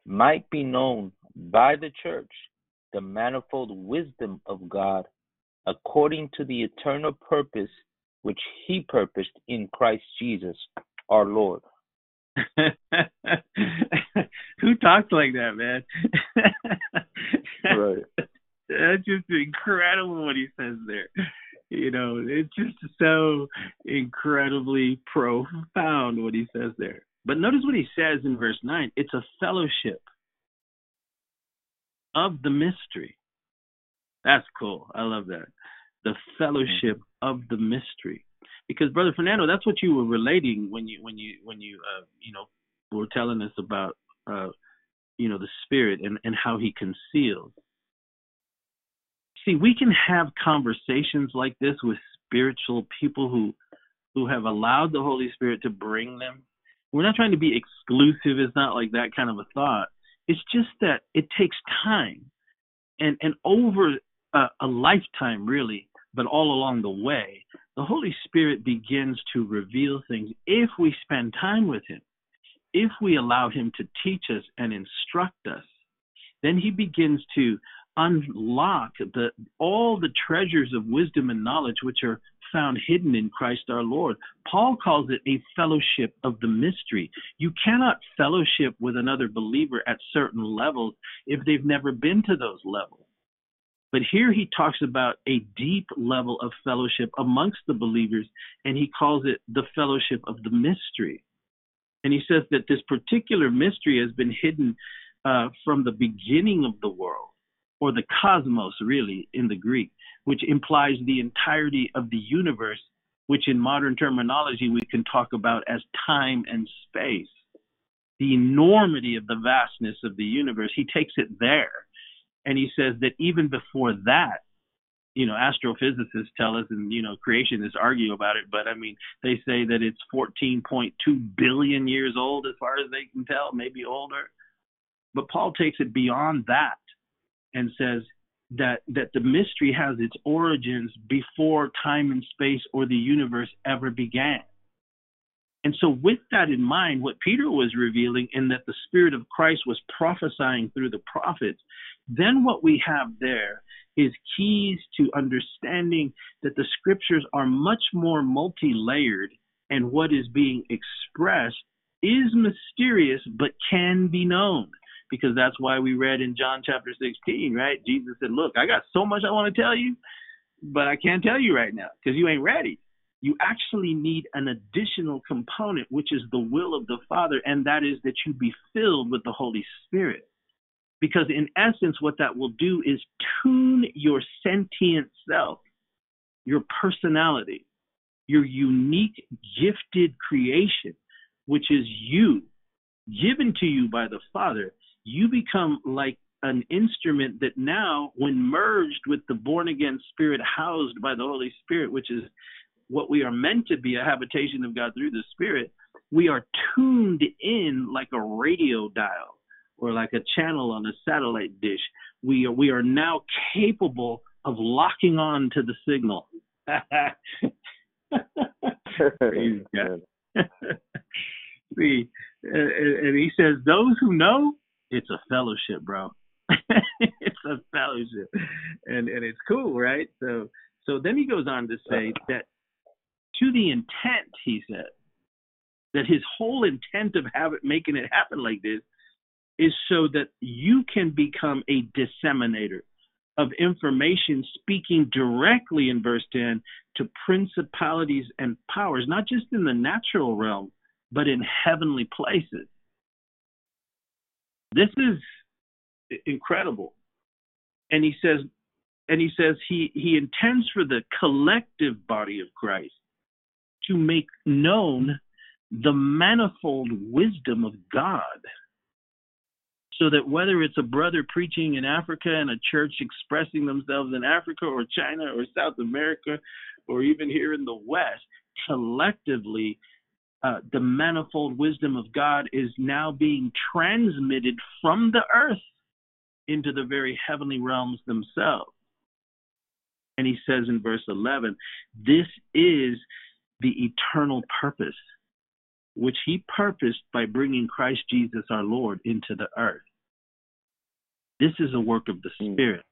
S1: might be known by the church the manifold wisdom of God according to the eternal purpose which he purposed in Christ Jesus our Lord.
S2: Who talks like that, man?
S3: right.
S2: That's just incredible what he says there. You know, it's just so incredibly profound what he says there. But notice what he says in verse 9 it's a fellowship of the mystery. That's cool. I love that. The fellowship mm-hmm. of the mystery. Because brother Fernando, that's what you were relating when you when you when you uh, you know were telling us about uh, you know the spirit and and how he conceals. See, we can have conversations like this with spiritual people who who have allowed the Holy Spirit to bring them. We're not trying to be exclusive. It's not like that kind of a thought. It's just that it takes time. And and over a, a lifetime, really, but all along the way, the Holy Spirit begins to reveal things if we spend time with Him, if we allow Him to teach us and instruct us. Then He begins to unlock the all the treasures of wisdom and knowledge which are found hidden in Christ our Lord. Paul calls it a fellowship of the mystery. You cannot fellowship with another believer at certain levels if they've never been to those levels. But here he talks about a deep level of fellowship amongst the believers, and he calls it the fellowship of the mystery. And he says that this particular mystery has been hidden uh, from the beginning of the world, or the cosmos, really, in the Greek, which implies the entirety of the universe, which in modern terminology we can talk about as time and space. The enormity of the vastness of the universe, he takes it there and he says that even before that, you know, astrophysicists tell us, and you know, creationists argue about it, but I mean, they say that it's 14.2 billion years old, as far as they can tell, maybe older. But Paul takes it beyond that and says that that the mystery has its origins before time and space or the universe ever began. And so, with that in mind, what Peter was revealing, in that the Spirit of Christ was prophesying through the prophets, then what we have there is keys to understanding that the scriptures are much more multi layered, and what is being expressed is mysterious but can be known. Because that's why we read in John chapter 16, right? Jesus said, Look, I got so much I want to tell you, but I can't tell you right now because you ain't ready you actually need an additional component, which is the will of the Father, and that is that you be filled with the Holy Spirit. Because in essence, what that will do is tune your sentient self, your personality, your unique, gifted creation, which is you, given to you by the Father. You become like an instrument that now, when merged with the born again spirit housed by the Holy Spirit, which is what we are meant to be, a habitation of God through the Spirit, we are tuned in like a radio dial or like a channel on a satellite dish. We are, we are now capable of locking on to the signal. See, and he says, those who know, it's a fellowship, bro. it's a fellowship, and and it's cool, right? So So then he goes on to say uh-huh. that to the intent, he said, that his whole intent of having making it happen like this is so that you can become a disseminator of information speaking directly in verse 10 to principalities and powers, not just in the natural realm, but in heavenly places. This is incredible. And he says, and he says he, he intends for the collective body of Christ to make known the manifold wisdom of God. So that whether it's a brother preaching in Africa and a church expressing themselves in Africa or China or South America or even here in the West, collectively, uh, the manifold wisdom of God is now being transmitted from the earth into the very heavenly realms themselves. And he says in verse 11, this is the eternal purpose which he purposed by bringing Christ Jesus our Lord into the earth. This is a work of the hmm. Spirit.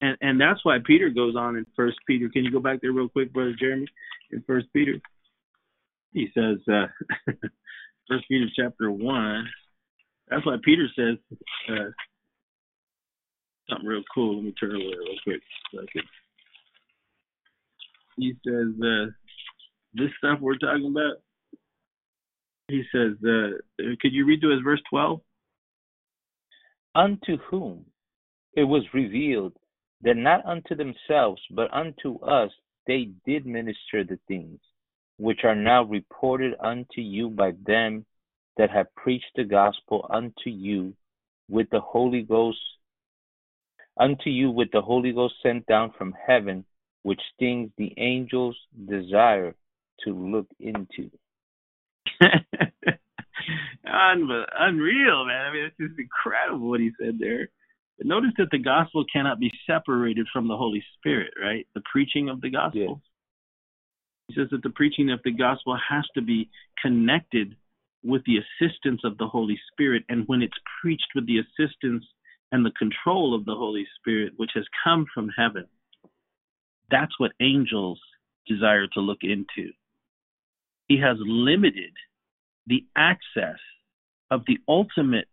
S2: And and that's why Peter goes on in First Peter. Can you go back there real quick, Brother Jeremy? In First Peter, he says, uh, First Peter chapter one. That's why Peter says uh, something real cool. Let me turn away real quick. So he says, uh, this stuff we're talking about? He says, uh, could you read to us verse 12?
S1: Unto whom it was revealed that not unto themselves, but unto us they did minister the things which are now reported unto you by them that have preached the gospel unto you with the Holy Ghost, unto you with the Holy Ghost sent down from heaven, which things the angels desire to look into.
S2: Unreal, man. I mean, it's just incredible what he said there. But notice that the gospel cannot be separated from the Holy Spirit, right? The preaching of the gospel. Yeah. He says that the preaching of the gospel has to be connected with the assistance of the Holy Spirit. And when it's preached with the assistance and the control of the Holy Spirit, which has come from heaven, that's what angels desire to look into he has limited the access of the ultimate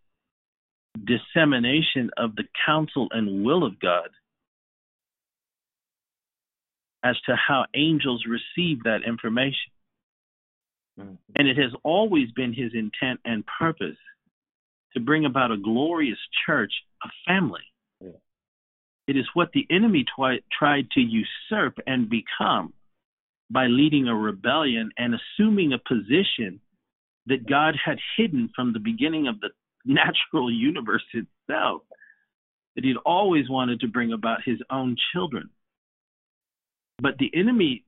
S2: dissemination of the counsel and will of God as to how angels receive that information. Mm-hmm. And it has always been his intent and purpose to bring about a glorious church, a family. Yeah. It is what the enemy twi- tried to usurp and become by leading a rebellion and assuming a position that God had hidden from the beginning of the natural universe itself, that he'd always wanted to bring about his own children. But the enemy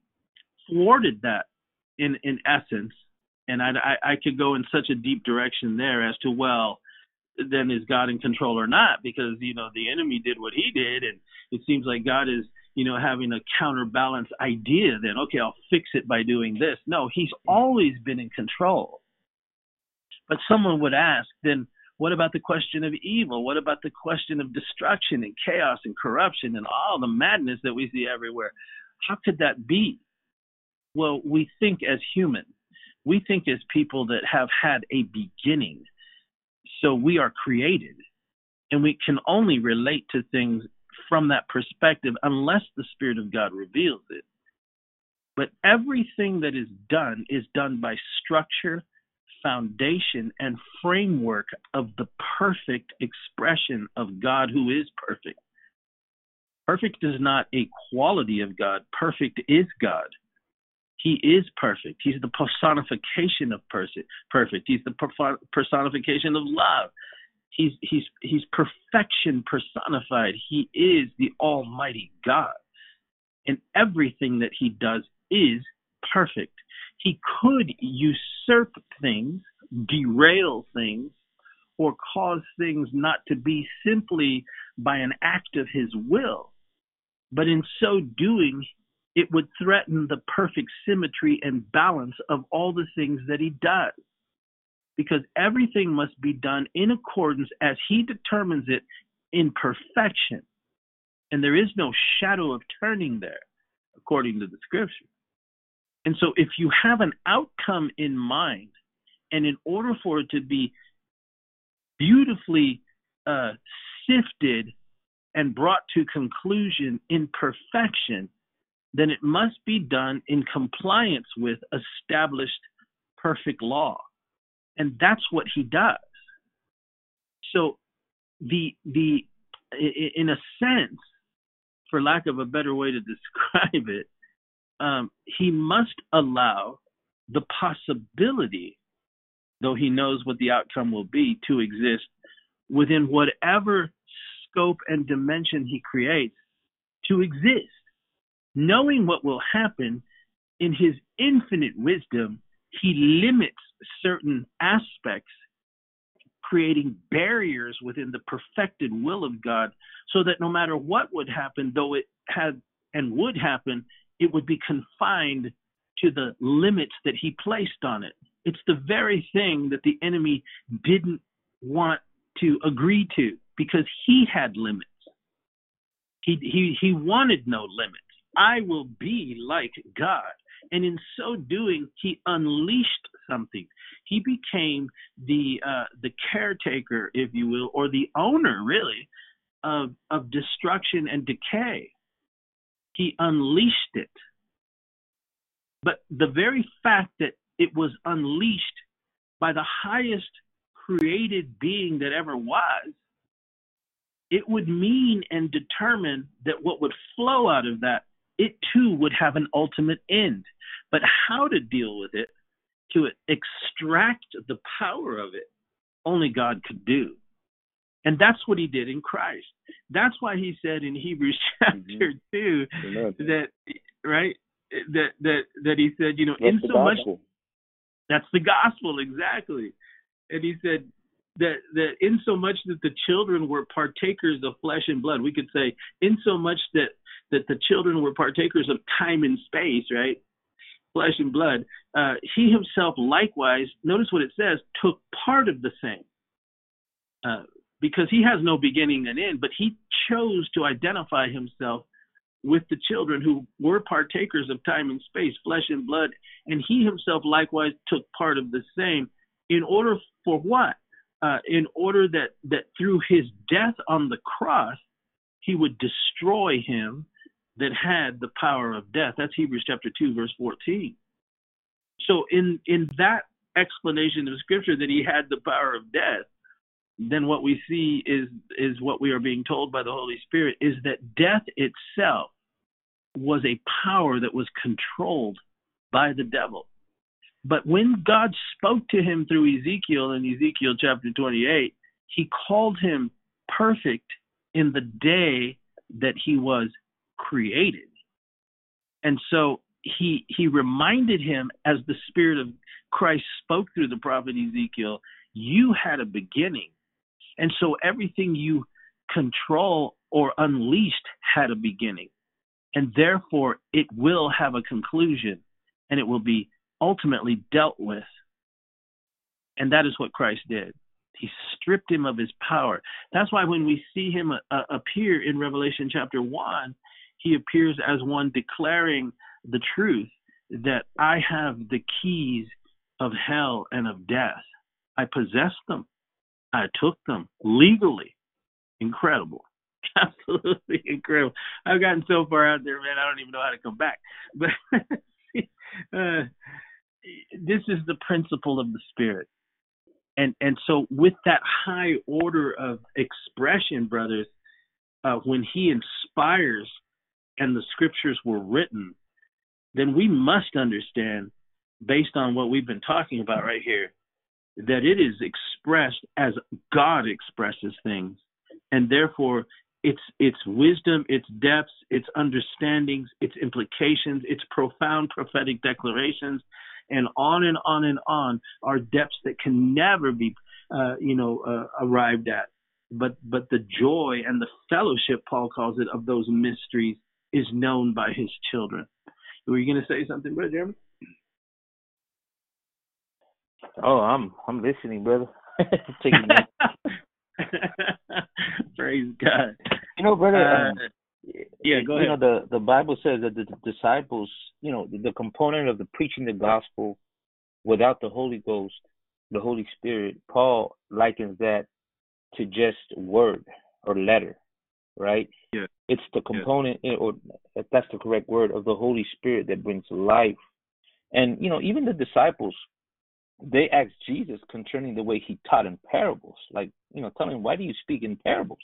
S2: thwarted that in, in essence. And I, I, I could go in such a deep direction there as to, well, then is God in control or not? Because, you know, the enemy did what he did, and it seems like God is you know, having a counterbalance idea then, okay, I'll fix it by doing this. No, he's always been in control. But someone would ask, then what about the question of evil? What about the question of destruction and chaos and corruption and all the madness that we see everywhere? How could that be? Well, we think as human. We think as people that have had a beginning. So we are created and we can only relate to things from that perspective unless the Spirit of God reveals it. But everything that is done is done by structure, foundation, and framework of the perfect expression of God who is perfect. Perfect is not a quality of God, perfect is God. He is perfect. He's the personification of perfect. He's the personification of love. He's he's he's perfection personified. He is the Almighty God. And everything that he does is perfect. He could usurp things, derail things, or cause things not to be simply by an act of his will. But in so doing, it would threaten the perfect symmetry and balance of all the things that he does because everything must be done in accordance as he determines it in perfection. And there is no shadow of turning there, according to the scripture. And so, if you have an outcome in mind, and in order for it to be beautifully uh, sifted and brought to conclusion in perfection, then it must be done in compliance with established perfect law. And that's what he does. So the the in a sense, for lack of a better way to describe it, um, he must allow the possibility, though he knows what the outcome will be, to exist within whatever scope and dimension he creates to exist. Knowing what will happen in his infinite wisdom, he limits certain aspects, creating barriers within the perfected will of God, so that no matter what would happen, though it had and would happen, it would be confined to the limits that he placed on it. It's the very thing that the enemy didn't want to agree to because he had limits. He, he, he wanted no limits. I will be like God. And in so doing, he unleashed something. He became the uh, the caretaker, if you will, or the owner, really, of of destruction and decay. He unleashed it. But the very fact that it was unleashed by the highest created being that ever was, it would mean and determine that what would flow out of that, it too would have an ultimate end. But how to deal with it, to extract the power of it, only God could do. And that's what he did in Christ. That's why he said in Hebrews chapter mm-hmm. 2 that right that that that he said, you know,
S3: that's
S2: in so much that's the gospel exactly. And he said that that in so much that the children were partakers of flesh and blood, we could say in so much that that the children were partakers of time and space, right? Flesh and blood. Uh, he himself likewise, notice what it says, took part of the same. Uh, because he has no beginning and end, but he chose to identify himself with the children who were partakers of time and space, flesh and blood, and he himself likewise took part of the same in order for what? Uh, in order that, that through his death on the cross, he would destroy him that had the power of death. That's Hebrews chapter 2, verse 14. So in, in that explanation of scripture that he had the power of death, then what we see is is what we are being told by the Holy Spirit is that death itself was a power that was controlled by the devil. But when God spoke to him through Ezekiel in Ezekiel chapter 28, he called him perfect in the day that he was created. And so he he reminded him as the spirit of Christ spoke through the prophet Ezekiel, you had a beginning and so everything you control or unleashed had a beginning. And therefore, it will have a conclusion and it will be ultimately dealt with. And that is what Christ did. He stripped him of his power. That's why when we see him uh, appear in Revelation chapter 1, he appears as one declaring the truth that I have the keys of hell and of death. I possess them. I took them legally. Incredible. Absolutely incredible. I've gotten so far out there, man, I don't even know how to come back. But uh, this is the principle of the spirit. And and so with that high order of expression, brothers, uh, when he inspires and the scriptures were written, then we must understand, based on what we've been talking about right here, that it is expressed as God expresses things, and therefore its its wisdom, its depths, its understandings, its implications, its profound prophetic declarations, and on and on and on are depths that can never be, uh, you know, uh, arrived at. But but the joy and the fellowship, Paul calls it, of those mysteries is known by his children. Were you going to say something, Brother Jeremy?
S1: Oh, I'm I'm listening, brother.
S2: Praise God.
S1: You know, brother. Uh, um,
S2: Yeah, go ahead.
S1: You know, the the Bible says that the disciples, you know, the, the component of the preaching the gospel without the Holy Ghost, the Holy Spirit, Paul likens that to just word or letter, right?
S2: Yeah.
S1: It's the component, yeah. or if that's the correct word, of the Holy Spirit that brings life. And you know, even the disciples, they asked Jesus concerning the way he taught in parables, like you know, telling him, "Why do you speak in parables?"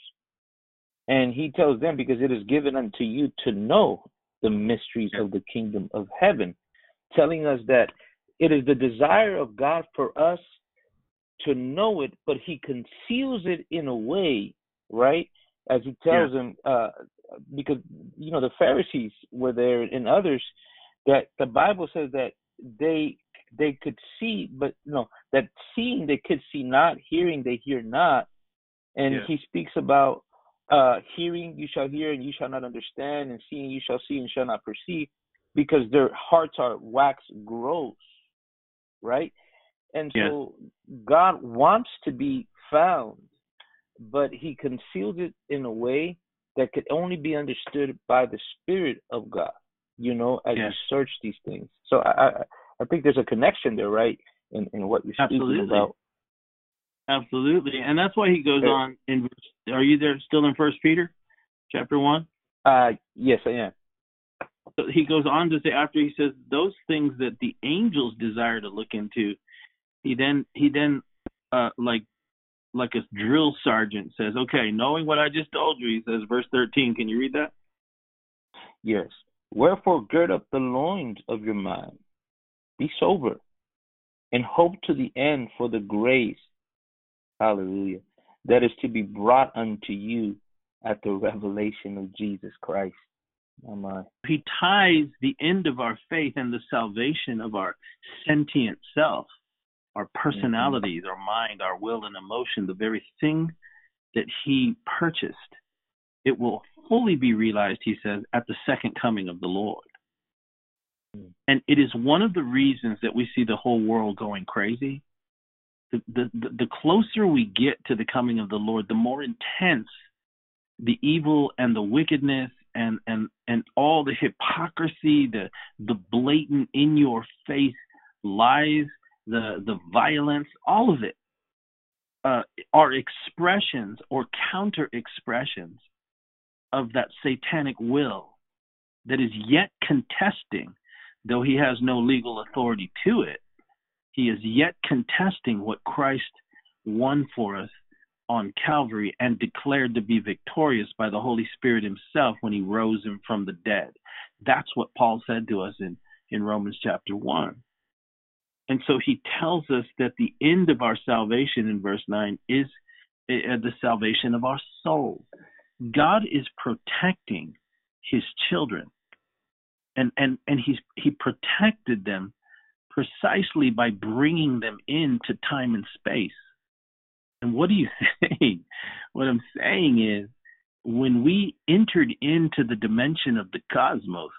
S1: And he tells them, "Because it is given unto you to know the mysteries of the kingdom of heaven," telling us that it is the desire of God for us to know it, but He conceals it in a way, right? As He tells yeah. them, uh, because you know the Pharisees were there and others that the Bible says that they they could see, but no, that seeing they could see not, hearing they hear not, and yeah. He speaks about uh, hearing you shall hear and you shall not understand, and seeing you shall see and shall not perceive, because their hearts are wax gross, right? And so yeah. God wants to be found, but he conceals it in a way that could only be understood by the Spirit of God, you know, as yeah. you search these things. So I, I, I think there's a connection there, right, in, in what you're speaking about.
S2: Absolutely. And that's why he goes okay. on in are you there still in First Peter chapter one?
S1: Uh yes I am.
S2: So he goes on to say after he says those things that the angels desire to look into, he then he then uh like like a drill sergeant says, Okay, knowing what I just told you, he says, verse thirteen, can you read that?
S1: Yes. Wherefore gird up the loins of your mind, be sober, and hope to the end for the grace Hallelujah. That is to be brought unto you at the revelation of Jesus Christ. Oh my.
S2: He ties the end of our faith and the salvation of our sentient self, our personalities, mm-hmm. our mind, our will, and emotion, the very thing that He purchased. It will fully be realized, he says, at the second coming of the Lord. And it is one of the reasons that we see the whole world going crazy. The, the, the closer we get to the coming of the Lord, the more intense the evil and the wickedness and and and all the hypocrisy, the the blatant in your face lies, the the violence, all of it uh, are expressions or counter expressions of that satanic will that is yet contesting, though he has no legal authority to it, he is yet contesting what Christ won for us on Calvary and declared to be victorious by the Holy Spirit himself when he rose him from the dead. That's what Paul said to us in, in Romans chapter 1. And so he tells us that the end of our salvation in verse 9 is uh, the salvation of our soul. God is protecting his children. And, and, and he's, he protected them precisely by bringing them into time and space. And what are you saying? What I'm saying is, when we entered into the dimension of the cosmos,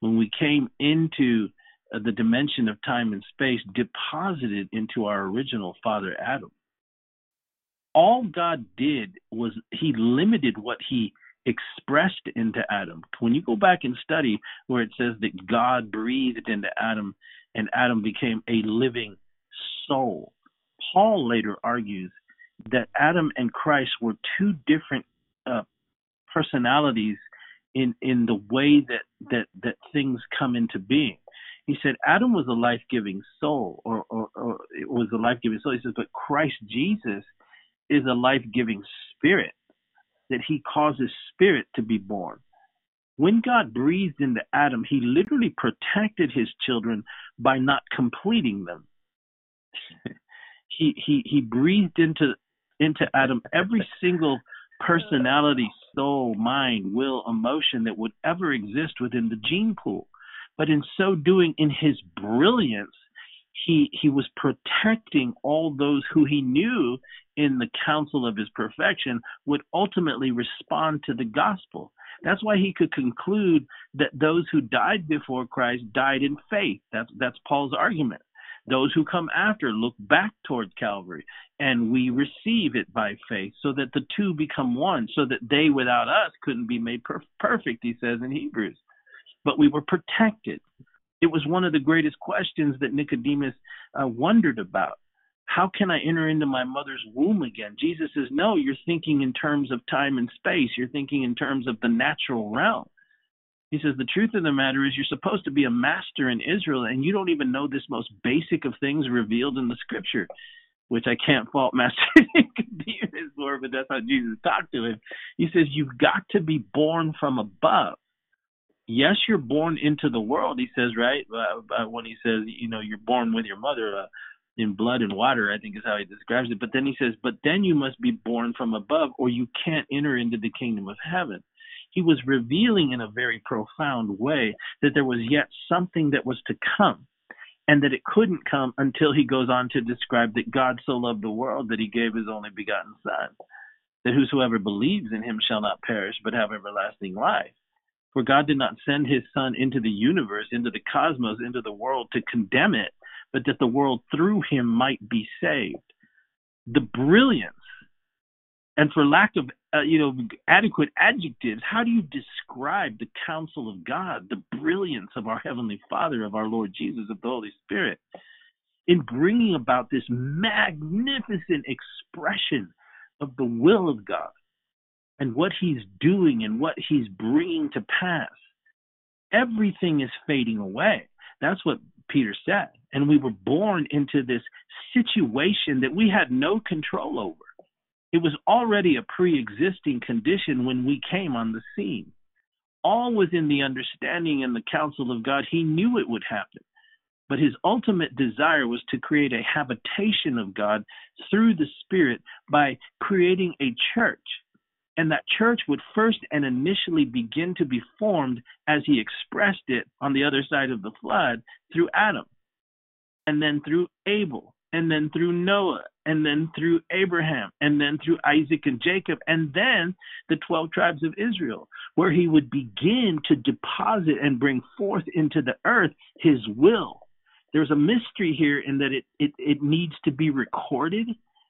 S2: when we came into uh, the dimension of time and space, deposited into our original father Adam, all God did was he limited what he expressed into Adam. When you go back and study where it says that God breathed into Adam and Adam became a living soul. Paul later argues that Adam and Christ were two different uh, personalities in in the way that that that things come into being. He said Adam was a life giving soul, or, or, or it was a life giving soul. He says, but Christ Jesus is a life giving spirit that He causes spirit to be born. When God breathed into Adam, he literally protected his children by not completing them. he, he, he breathed into, into Adam every single personality, soul, mind, will, emotion that would ever exist within the gene pool. But in so doing, in his brilliance, he he was protecting all those who he knew in the counsel of his perfection would ultimately respond to the gospel. That's why he could conclude that those who died before Christ died in faith. That's that's Paul's argument. Those who come after look back toward Calvary, and we receive it by faith, so that the two become one, so that they without us couldn't be made per- perfect, he says in Hebrews. But we were protected. It was one of the greatest questions that Nicodemus uh, wondered about. How can I enter into my mother's womb again? Jesus says, No, you're thinking in terms of time and space. You're thinking in terms of the natural realm. He says, The truth of the matter is, you're supposed to be a master in Israel, and you don't even know this most basic of things revealed in the scripture, which I can't fault Master Nicodemus for, but that's how Jesus talked to him. He says, You've got to be born from above. Yes, you're born into the world, he says, right? Uh, when he says, you know, you're born with your mother uh, in blood and water, I think is how he describes it. But then he says, But then you must be born from above, or you can't enter into the kingdom of heaven he was revealing in a very profound way that there was yet something that was to come and that it couldn't come until he goes on to describe that God so loved the world that he gave his only begotten Son, that whosoever believes in him shall not perish but have everlasting life. For God did not send his Son into the universe, into the cosmos, into the world to condemn it, but that the world through him might be saved. The brilliance and for lack of uh, you know adequate adjectives how do you describe the counsel of god the brilliance of our heavenly father of our lord jesus of the holy spirit in bringing about this magnificent expression of the will of god and what he's doing and what he's bringing to pass everything is fading away that's what peter said and we were born into this situation that we had no control over it was already a pre existing condition when we came on the scene. All within the understanding and the counsel of God, he knew it would happen. But his ultimate desire was to create a habitation of God through the Spirit by creating a church. And that church would first and initially begin to be formed as he expressed it on the other side of the flood through Adam, and then through Abel, and then through Noah, and then through Abraham, and then through Isaac and Jacob, and then the 12 tribes of Israel, where he would begin to deposit and bring forth into the earth his will. There's a mystery here in that it, it, it needs to be recorded.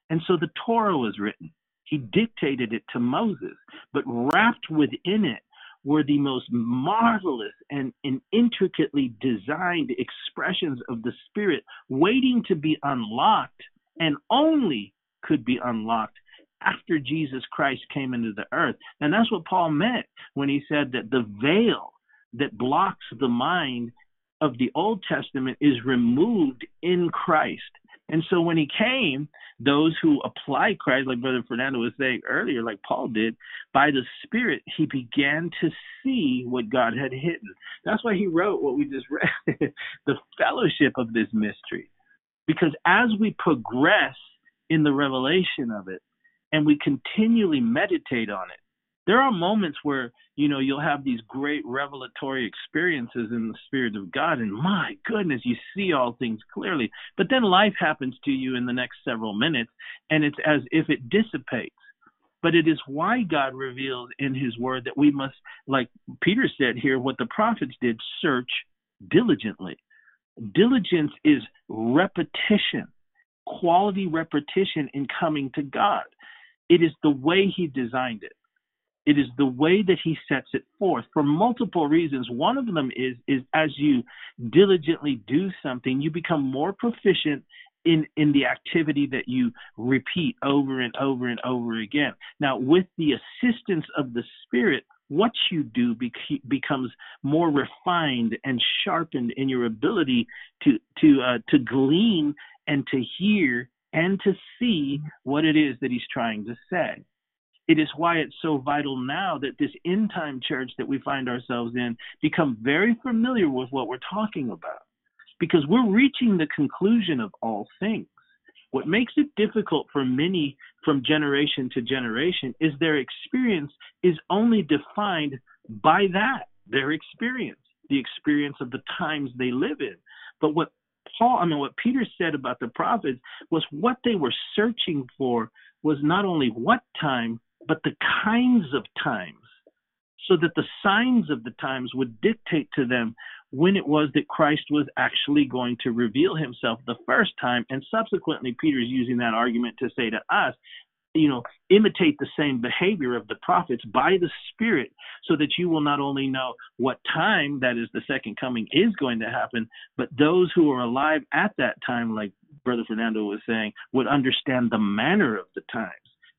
S2: And so the Torah was written. He dictated it to Moses, but wrapped within it were the most marvelous and, and, intricately designed expressions of the Spirit waiting to be unlocked and only could be unlocked after Jesus Christ came into the earth. And that's what Paul meant when he said that the veil that blocks the mind of the Old Testament is removed in Christ. And so when he came, those who apply Christ, like Brother Fernando was saying earlier, like Paul did, by the Spirit, he began to see what God had hidden. That's why he wrote what we just read the fellowship of this mystery. Because as we progress in the revelation of it and we continually meditate on it, there are moments where you know you'll have these great revelatory experiences in the spirit of god and my goodness you see all things clearly but then life happens to you in the next several minutes and it's as if it dissipates but it is why god reveals in his word that we must like peter said here what the prophets did search diligently Diligence is repetition, quality repetition in coming to God. It is the way He designed it. It is the way that He sets it forth for multiple reasons. One of them is is as you diligently do something, you become more proficient in in the activity that you repeat over and over and over again. Now, with the assistance of the Spirit, what you do becomes more refined and sharpened in your ability to to uh, to glean and to hear and to see what it is that he's trying to say. It is why it's so vital now that this end time church that we find ourselves in become very familiar with what we're talking about because we're reaching the conclusion of all things. What makes it difficult for many from generation to generation is their experience is only defined by that, their experience, the experience of the times they live in. But what Paul, I mean, what Peter said about the prophets was what they were searching for was not only what time, but the kinds of times. so that the signs of the times would dictate to them when it was that Christ was actually going to reveal himself the first time. And subsequently, Peter's using that argument to say to us, you know, imitate the same behavior of the prophets by the Spirit, so that you will not only know what time, that is, the second coming, is going to happen, but those who are alive at that time, like Brother Fernando was saying, would understand the manner of the times,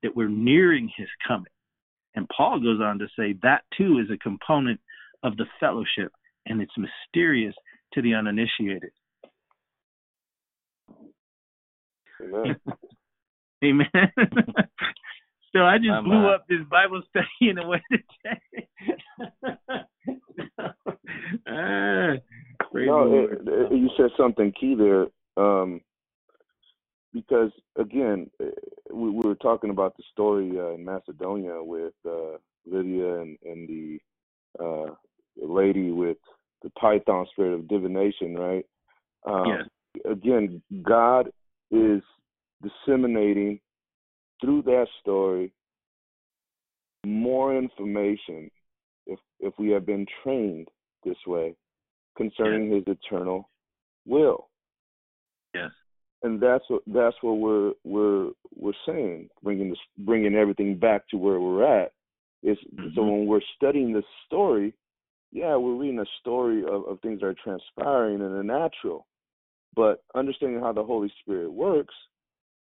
S2: that we're nearing his coming. And Paul goes on to say that too is a component of the fellowship, and it's mysterious to the uninitiated.
S3: Amen.
S2: Amen. so I just
S1: My
S2: blew up this Bible study in a way today. ah,
S3: no, it, it, you said something key there. Um, because again, eh, we, we were talking about the story uh, in Macedonia with uh, Lydia and, and the uh, lady with the python spirit of divination, right? Um,
S2: Yes.
S3: Again, God is disseminating through that story more information if if we have been trained this way concerning his eternal will
S2: Yes.
S3: And that's what that's what we're we're we're saying bringing this bringing everything back to where we're at is so
S2: Mhm.
S3: when we're studying this story yeah we're reading a story of, of things that are transpiring in the natural but understanding how the holy spirit works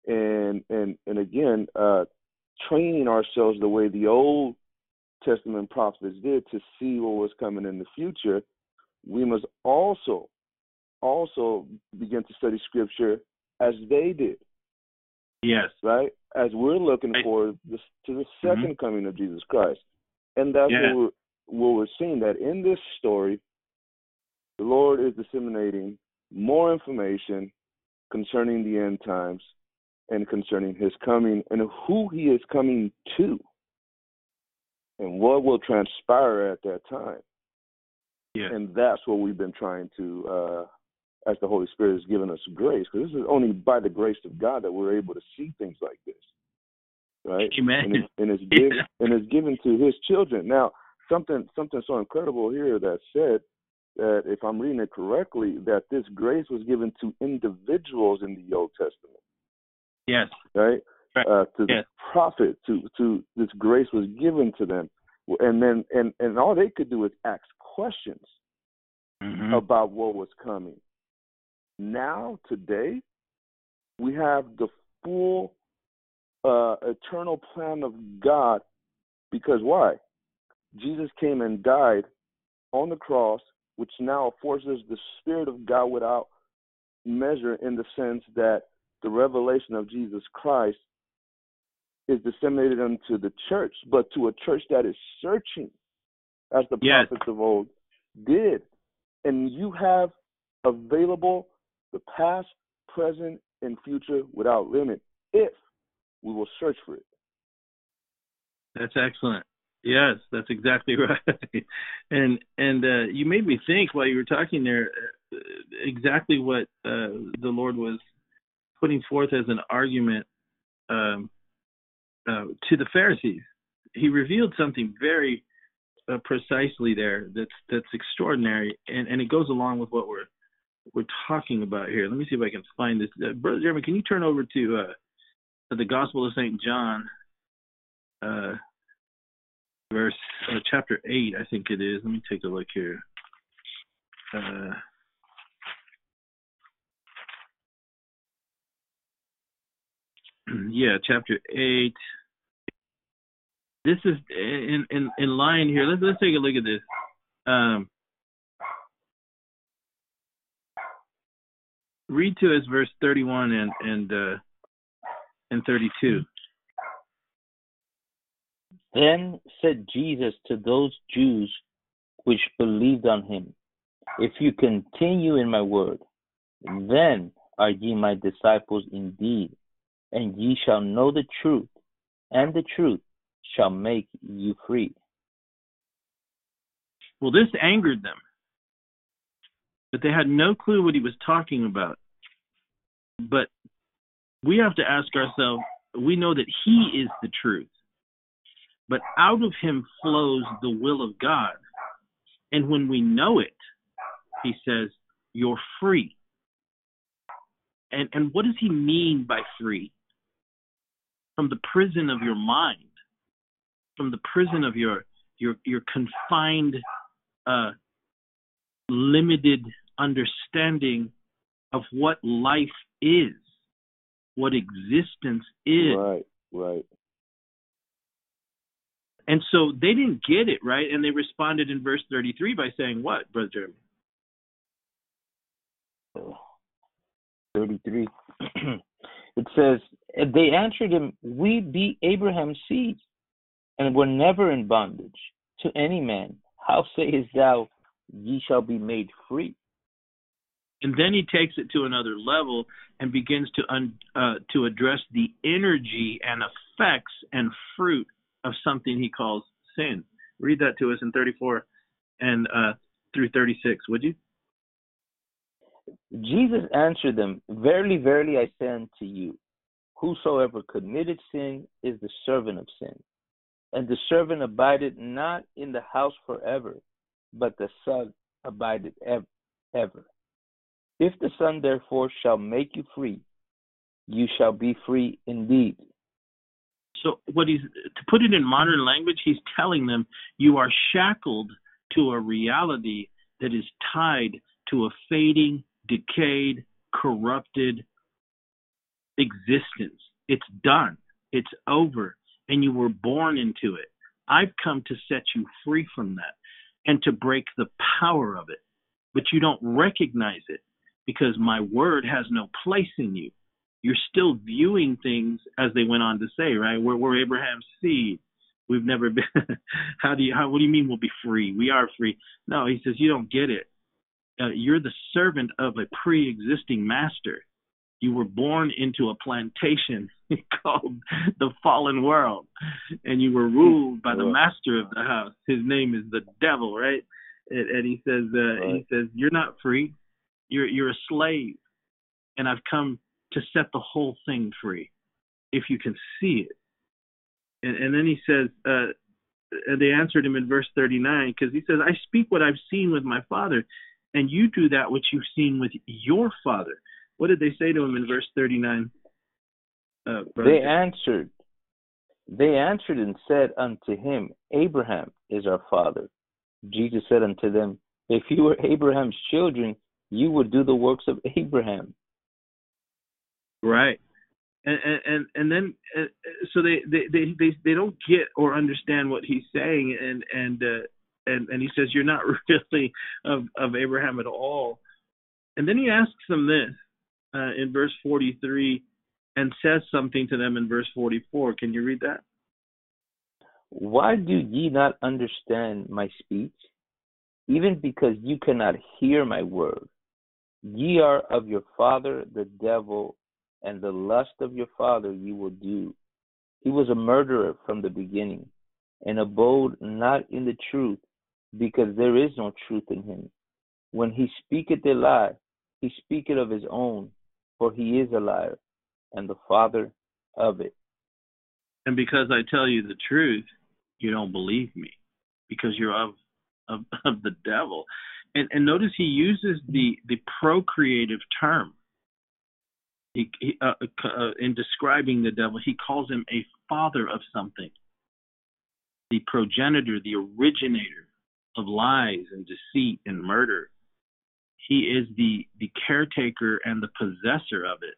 S3: and and and again uh training ourselves the way the old testament prophets did to see what was coming in the future we must also also begin to study scripture as they did
S2: Yes.
S3: right as we're looking forward this, to the
S2: Mhm.
S3: 2nd coming of jesus christ and that's
S2: Yeah.
S3: what we're what we're seeing that in this story the lord is disseminating more information concerning the end times and concerning his coming and who he is coming to and what will transpire at that time
S2: Yes.
S3: and that's what we've been trying to uh as the holy spirit has given us grace because this is only by the grace of god that we're able to see things like this right
S2: Amen.
S3: and it's, and it's given
S2: Yeah.
S3: and it's given to his children now something something so incredible here that said that if i'm reading it correctly that this grace was given to individuals in the old testament
S2: Yes.
S3: right?
S2: Right.
S3: Uh, to
S2: Yes.
S3: the prophet, to to this grace was given to them, and then and and all they could do is ask questions
S2: Mhm.
S3: about what was coming. Now today, we have the full uh, eternal plan of God, because why? Jesus came and died on the cross, which now affords us the Spirit of God without measure, in the sense that the revelation of Jesus Christ is disseminated unto the church, but to a church that is searching, as the
S2: Yes.
S3: prophets of old did. And you have available the past, present, and future without limit if we will search for it.
S2: That's excellent. Yes, that's exactly right. And and uh, you made me think while you were talking there uh, exactly what uh, the Lord was putting forth as an argument um, uh, to the Pharisees. He revealed something very uh, precisely there that's that's extraordinary, and and it goes along with what we're we're talking about here. Let me see if I can find this. Uh, Brother Jeremy, can you turn over to uh, the Gospel of Saint John? Uh, verse uh, chapter 8 i think it is let me take a look here uh, yeah chapter 8 this is in in in line here let's let's take a look at this um read to us verse 31 and and uh and 32
S1: Then said Jesus to those Jews which believed on him, If you continue in my word, then are ye my disciples indeed, and ye shall know the truth, and the truth shall make you free.
S2: Well, this angered them, but they had no clue what he was talking about. But we have to ask ourselves we know that he is the truth. but out of him flows the will of God. And when we know it, he says, you're free. And and what does he mean by free? From the prison of your mind, from the prison of your your your confined uh, limited understanding of what life is, what existence is.
S3: Right, right.
S2: And so they didn't get it, right? And they responded in verse 33 by saying, What, Brother Jeremy?
S1: 33. it says, They answered him, We be Abraham's seed, and were never in bondage to any man. How sayest thou, Ye shall be made free?
S2: And then he takes it to another level and begins to un, uh, to address the energy and effects and fruit of something he calls sin. Read that to us in 34 and uh, through 36, would you?
S1: Jesus answered them, Verily, verily, I say unto you, whosoever committed sin is the servant of sin. And the servant abideth not in the house forever, but the Son abideth ever. If the Son therefore shall make you free, you shall be free indeed.
S2: So, what he's to put it in modern language, he's telling them you are shackled to a reality that is tied to a fading, decayed, corrupted existence. It's done. It's over. And you were born into it. I've come to set you free from that and to break the power of it. But you don't recognize it because my word has no place in you. You're still viewing things as they went on to say, right? We're, we're Abraham's seed. We've never been. how do you? How? What do you mean we'll be free? We are free. No, he says you don't get it. Uh, you're the servant of a pre-existing master. You were born into a plantation called the fallen world, and you were ruled by the master of the house. His name is the devil, right? And, and he says, uh, right. he says, you're not free. You're you're a slave, and I've come to set the whole thing free, if you can see it. And, and then he says, uh, and they answered him in verse 39 because he says, I speak what I've seen with my father, and you do that which you've seen with your father. What did they say to him in verse 39?
S1: Uh, they answered, they answered and said unto him, Abraham is our father. Jesus said unto them, If you were Abraham's children, you would do the works of Abraham.
S2: Right. And and and then uh, so they, they they they they don't get or understand what he's saying and and uh, and and he says you're not really of of Abraham at all. And then he asks them this uh, in verse 43 and says something to them in verse 44. Can you read that?
S1: Why do ye not understand my speech? Even because you cannot hear my word. Ye are of your father the devil, and the lust of your father ye will do. He was a murderer from the beginning, and abode not in the truth, because there is no truth in him. When he speaketh a lie, he speaketh of his own, for he is a liar, and the father of it.
S2: And because I tell you the truth, you don't believe me, because you're of of, of the devil and, and notice he uses the the procreative term. He, he, uh, uh, in describing the devil, he calls him a father of something, the progenitor, the originator of lies and deceit and murder. He is the the caretaker and the possessor of it.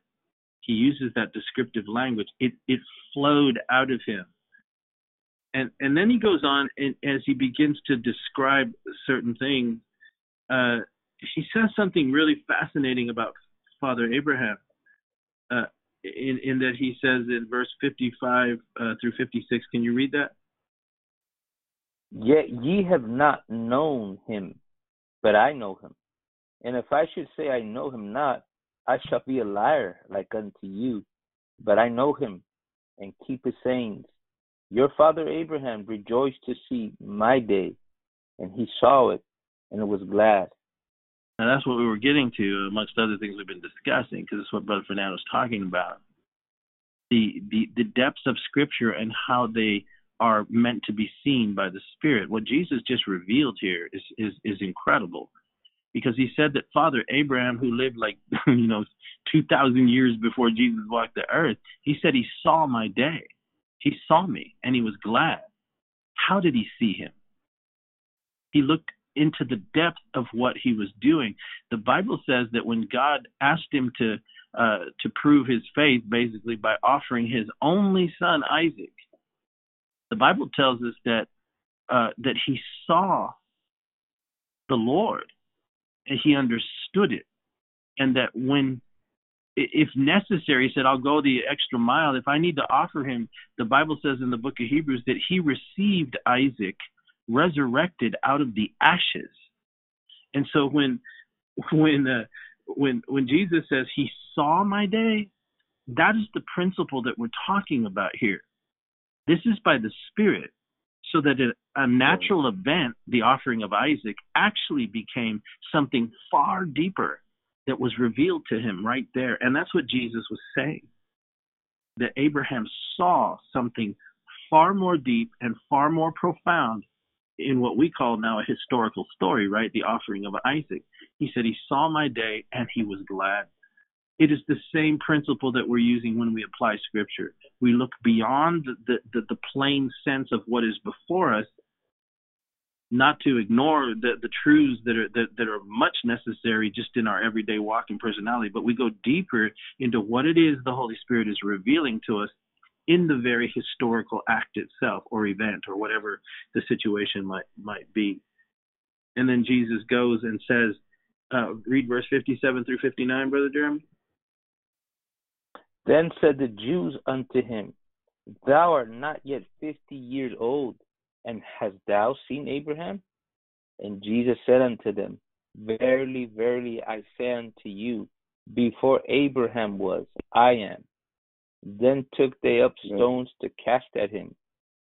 S2: He uses that descriptive language. It it flowed out of him and and then he goes on and as he begins to describe certain things uh, he says something really fascinating about Father Abraham, uh, in, in that he says in verse 55 uh, through 56. Can you read that?
S1: Yet ye have not known him, but I know him. And if I should say I know him not, I shall be a liar like unto you. But I know him and keep his sayings. Your father Abraham rejoiced to see my day, and he saw it and it was glad.
S2: And that's what we were getting to, amongst other things we've been discussing, because it's what Brother Fernando was talking about. The, the the depths of Scripture and how they are meant to be seen by the Spirit. What Jesus just revealed here is is is incredible, because he said that Father Abraham, who lived like you know two thousand years before Jesus walked the earth, he said he saw my day, he saw me, and he was glad. How did he see him? He looked into the depth of what he was doing. The Bible says that when God asked him to uh, to prove his faith, basically by offering his only son Isaac, the Bible tells us that uh, that he saw the Lord and he understood it, and that when if necessary, he said, I'll go the extra mile. If I need to offer him, the Bible says in the book of Hebrews that he received Isaac resurrected out of the ashes. And so when when uh, when when Jesus says he saw my day, that is the principle that we're talking about here. This is by the Spirit, so that a, a natural event, the offering of Isaac, actually became something far deeper that was revealed to him right there. And that's what Jesus was saying. That Abraham saw something far more deep and far more profound in what we call now a historical story, right? The offering of Isaac. He said, He saw my day and he was glad. It is the same principle that we're using when we apply scripture. We look beyond the, the, the plain sense of what is before us, not to ignore the, the truths that are that, that are much necessary just in our everyday walk and personality, but we go deeper into what it is the Holy Spirit is revealing to us in the very historical act itself or event or whatever the situation might might be. And then Jesus goes and says, uh, read verse 57 through 59, Brother Jeremy.
S1: Then said the Jews unto him, Thou art not yet fifty years old, and hast thou seen Abraham? And Jesus said unto them, Verily, verily, I say unto you, before Abraham was, I am. Then took they up stones to cast at him.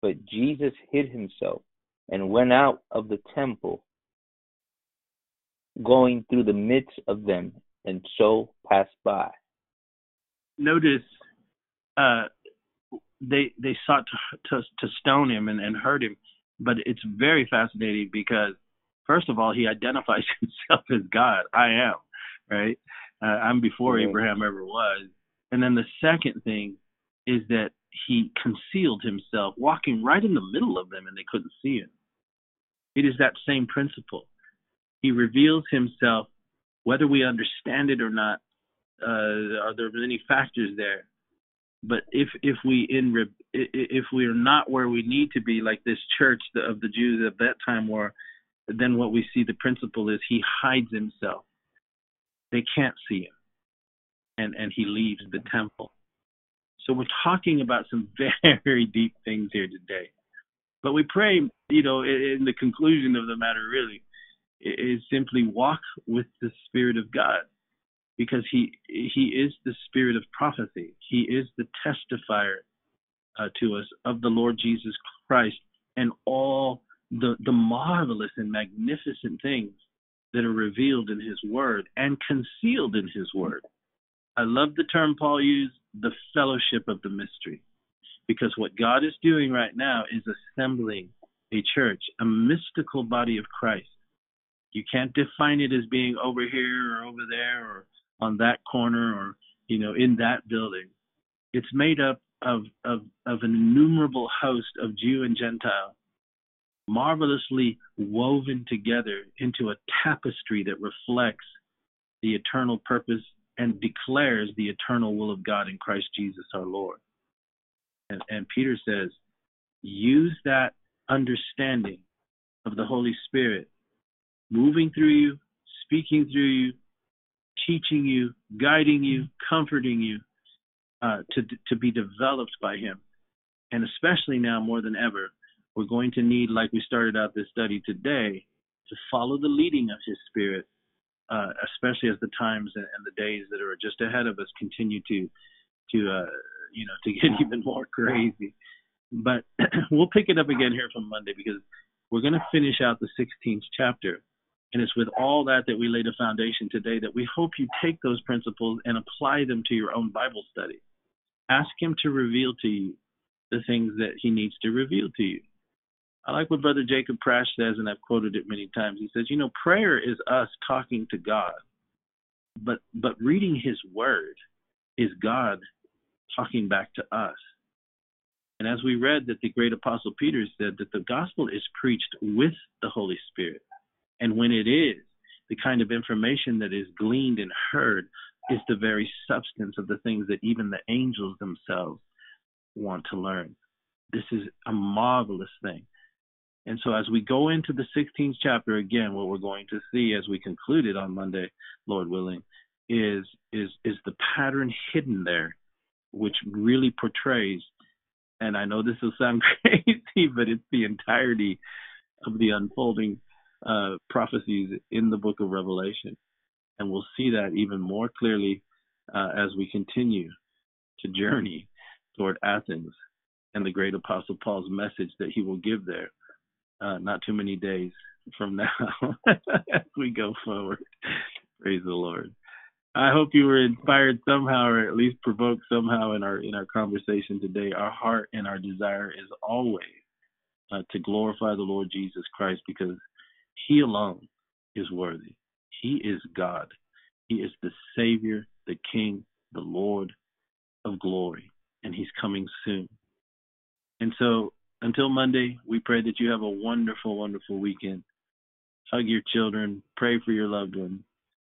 S1: But Jesus hid himself and went out of the temple, going through the midst of them, and so passed by.
S2: Notice uh, they they sought to, to, to stone him and, and hurt him, but it's very fascinating because first of all he identifies himself as God. I am, right? Uh, I'm before mm-hmm. Abraham ever was, and then the second thing is that he concealed himself, walking right in the middle of them, and they couldn't see him. It is that same principle. He reveals himself, whether we understand it or not. Uh, are there many factors there? But if if we in if we are not where we need to be, like this church of the Jews at that time were, then what we see the principle is he hides himself. They can't see him and and he leaves the temple. So we're talking about some very deep things here today. But we pray, you know, in the conclusion of the matter, really, is simply walk with the Spirit of God, because He He is the Spirit of prophecy. He is the testifier uh, to us of the Lord Jesus Christ and all the the marvelous and magnificent things that are revealed in His Word and concealed in His Word. I love the term Paul used, the fellowship of the mystery. Because what God is doing right now is assembling a church, a mystical body of Christ. You can't define it as being over here or over there or on that corner or, you know, in that building. It's made up of, of, of an innumerable host of Jew and Gentile, marvelously woven together into a tapestry that reflects the eternal purpose and declares the eternal will of God in Christ Jesus our Lord. And, and Peter says, use that understanding of the Holy Spirit moving through you, speaking through you, teaching you, guiding you, comforting you, uh, to to be developed by Him. And especially now more than ever, we're going to need, like we started out this study today, to follow the leading of His Spirit uh, especially as the times and, and, the days that are just ahead of us continue to to uh, you know to get even more crazy. But we'll pick it up again here from Monday because we're going to finish out the 16th chapter. And it's with all that that we laid a foundation today that we hope you take those principles and apply them to your own Bible study. Ask Him to reveal to you the things that He needs to reveal to you. I like what Brother Jacob Prasch says, and I've quoted it many times. He says, you know, prayer is us talking to God, but but reading His Word is God talking back to us. And as we read that the great apostle Peter said that the gospel is preached with the Holy Spirit. And when it is, the kind of information that is gleaned and heard is the very substance of the things that even the angels themselves want to learn. This is a marvelous thing. And so, as we go into the 16th chapter again, what we're going to see as we conclude it on Monday, Lord willing, is is is the pattern hidden there, which really portrays. And I know this will sound crazy, but it's the entirety of the unfolding uh, prophecies in the book of Revelation. And we'll see that even more clearly uh, as we continue to journey toward Athens and the great apostle Paul's message that he will give there uh, not too many days from now as we go forward. Praise the Lord. I hope you were inspired somehow, or at least provoked somehow in our in our conversation today. Our heart and our desire is always uh, to glorify the Lord Jesus Christ because He alone is worthy. He is God. He is the Savior, the King, the Lord of glory, and He's coming soon. And so until Monday, we pray that you have a wonderful, wonderful weekend. Hug your children, pray for your loved ones,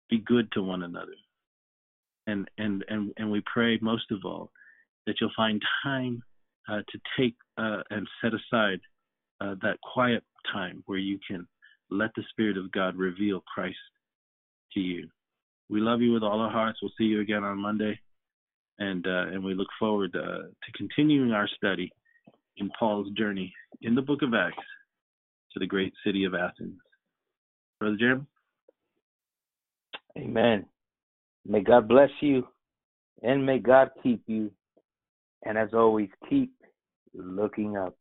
S2: be good to one another. And and and and we pray most of all that you'll find time uh, to take uh, and set aside uh, that quiet time where you can let the Spirit of God reveal Christ to you. We love you with all our hearts. We'll see you again on Monday, and uh, and we look forward uh, to continuing our study in Paul's journey in the book of Acts to the great city of Athens. Brother Jim?
S1: Amen. May God bless you and may God keep you. And as always, keep looking up.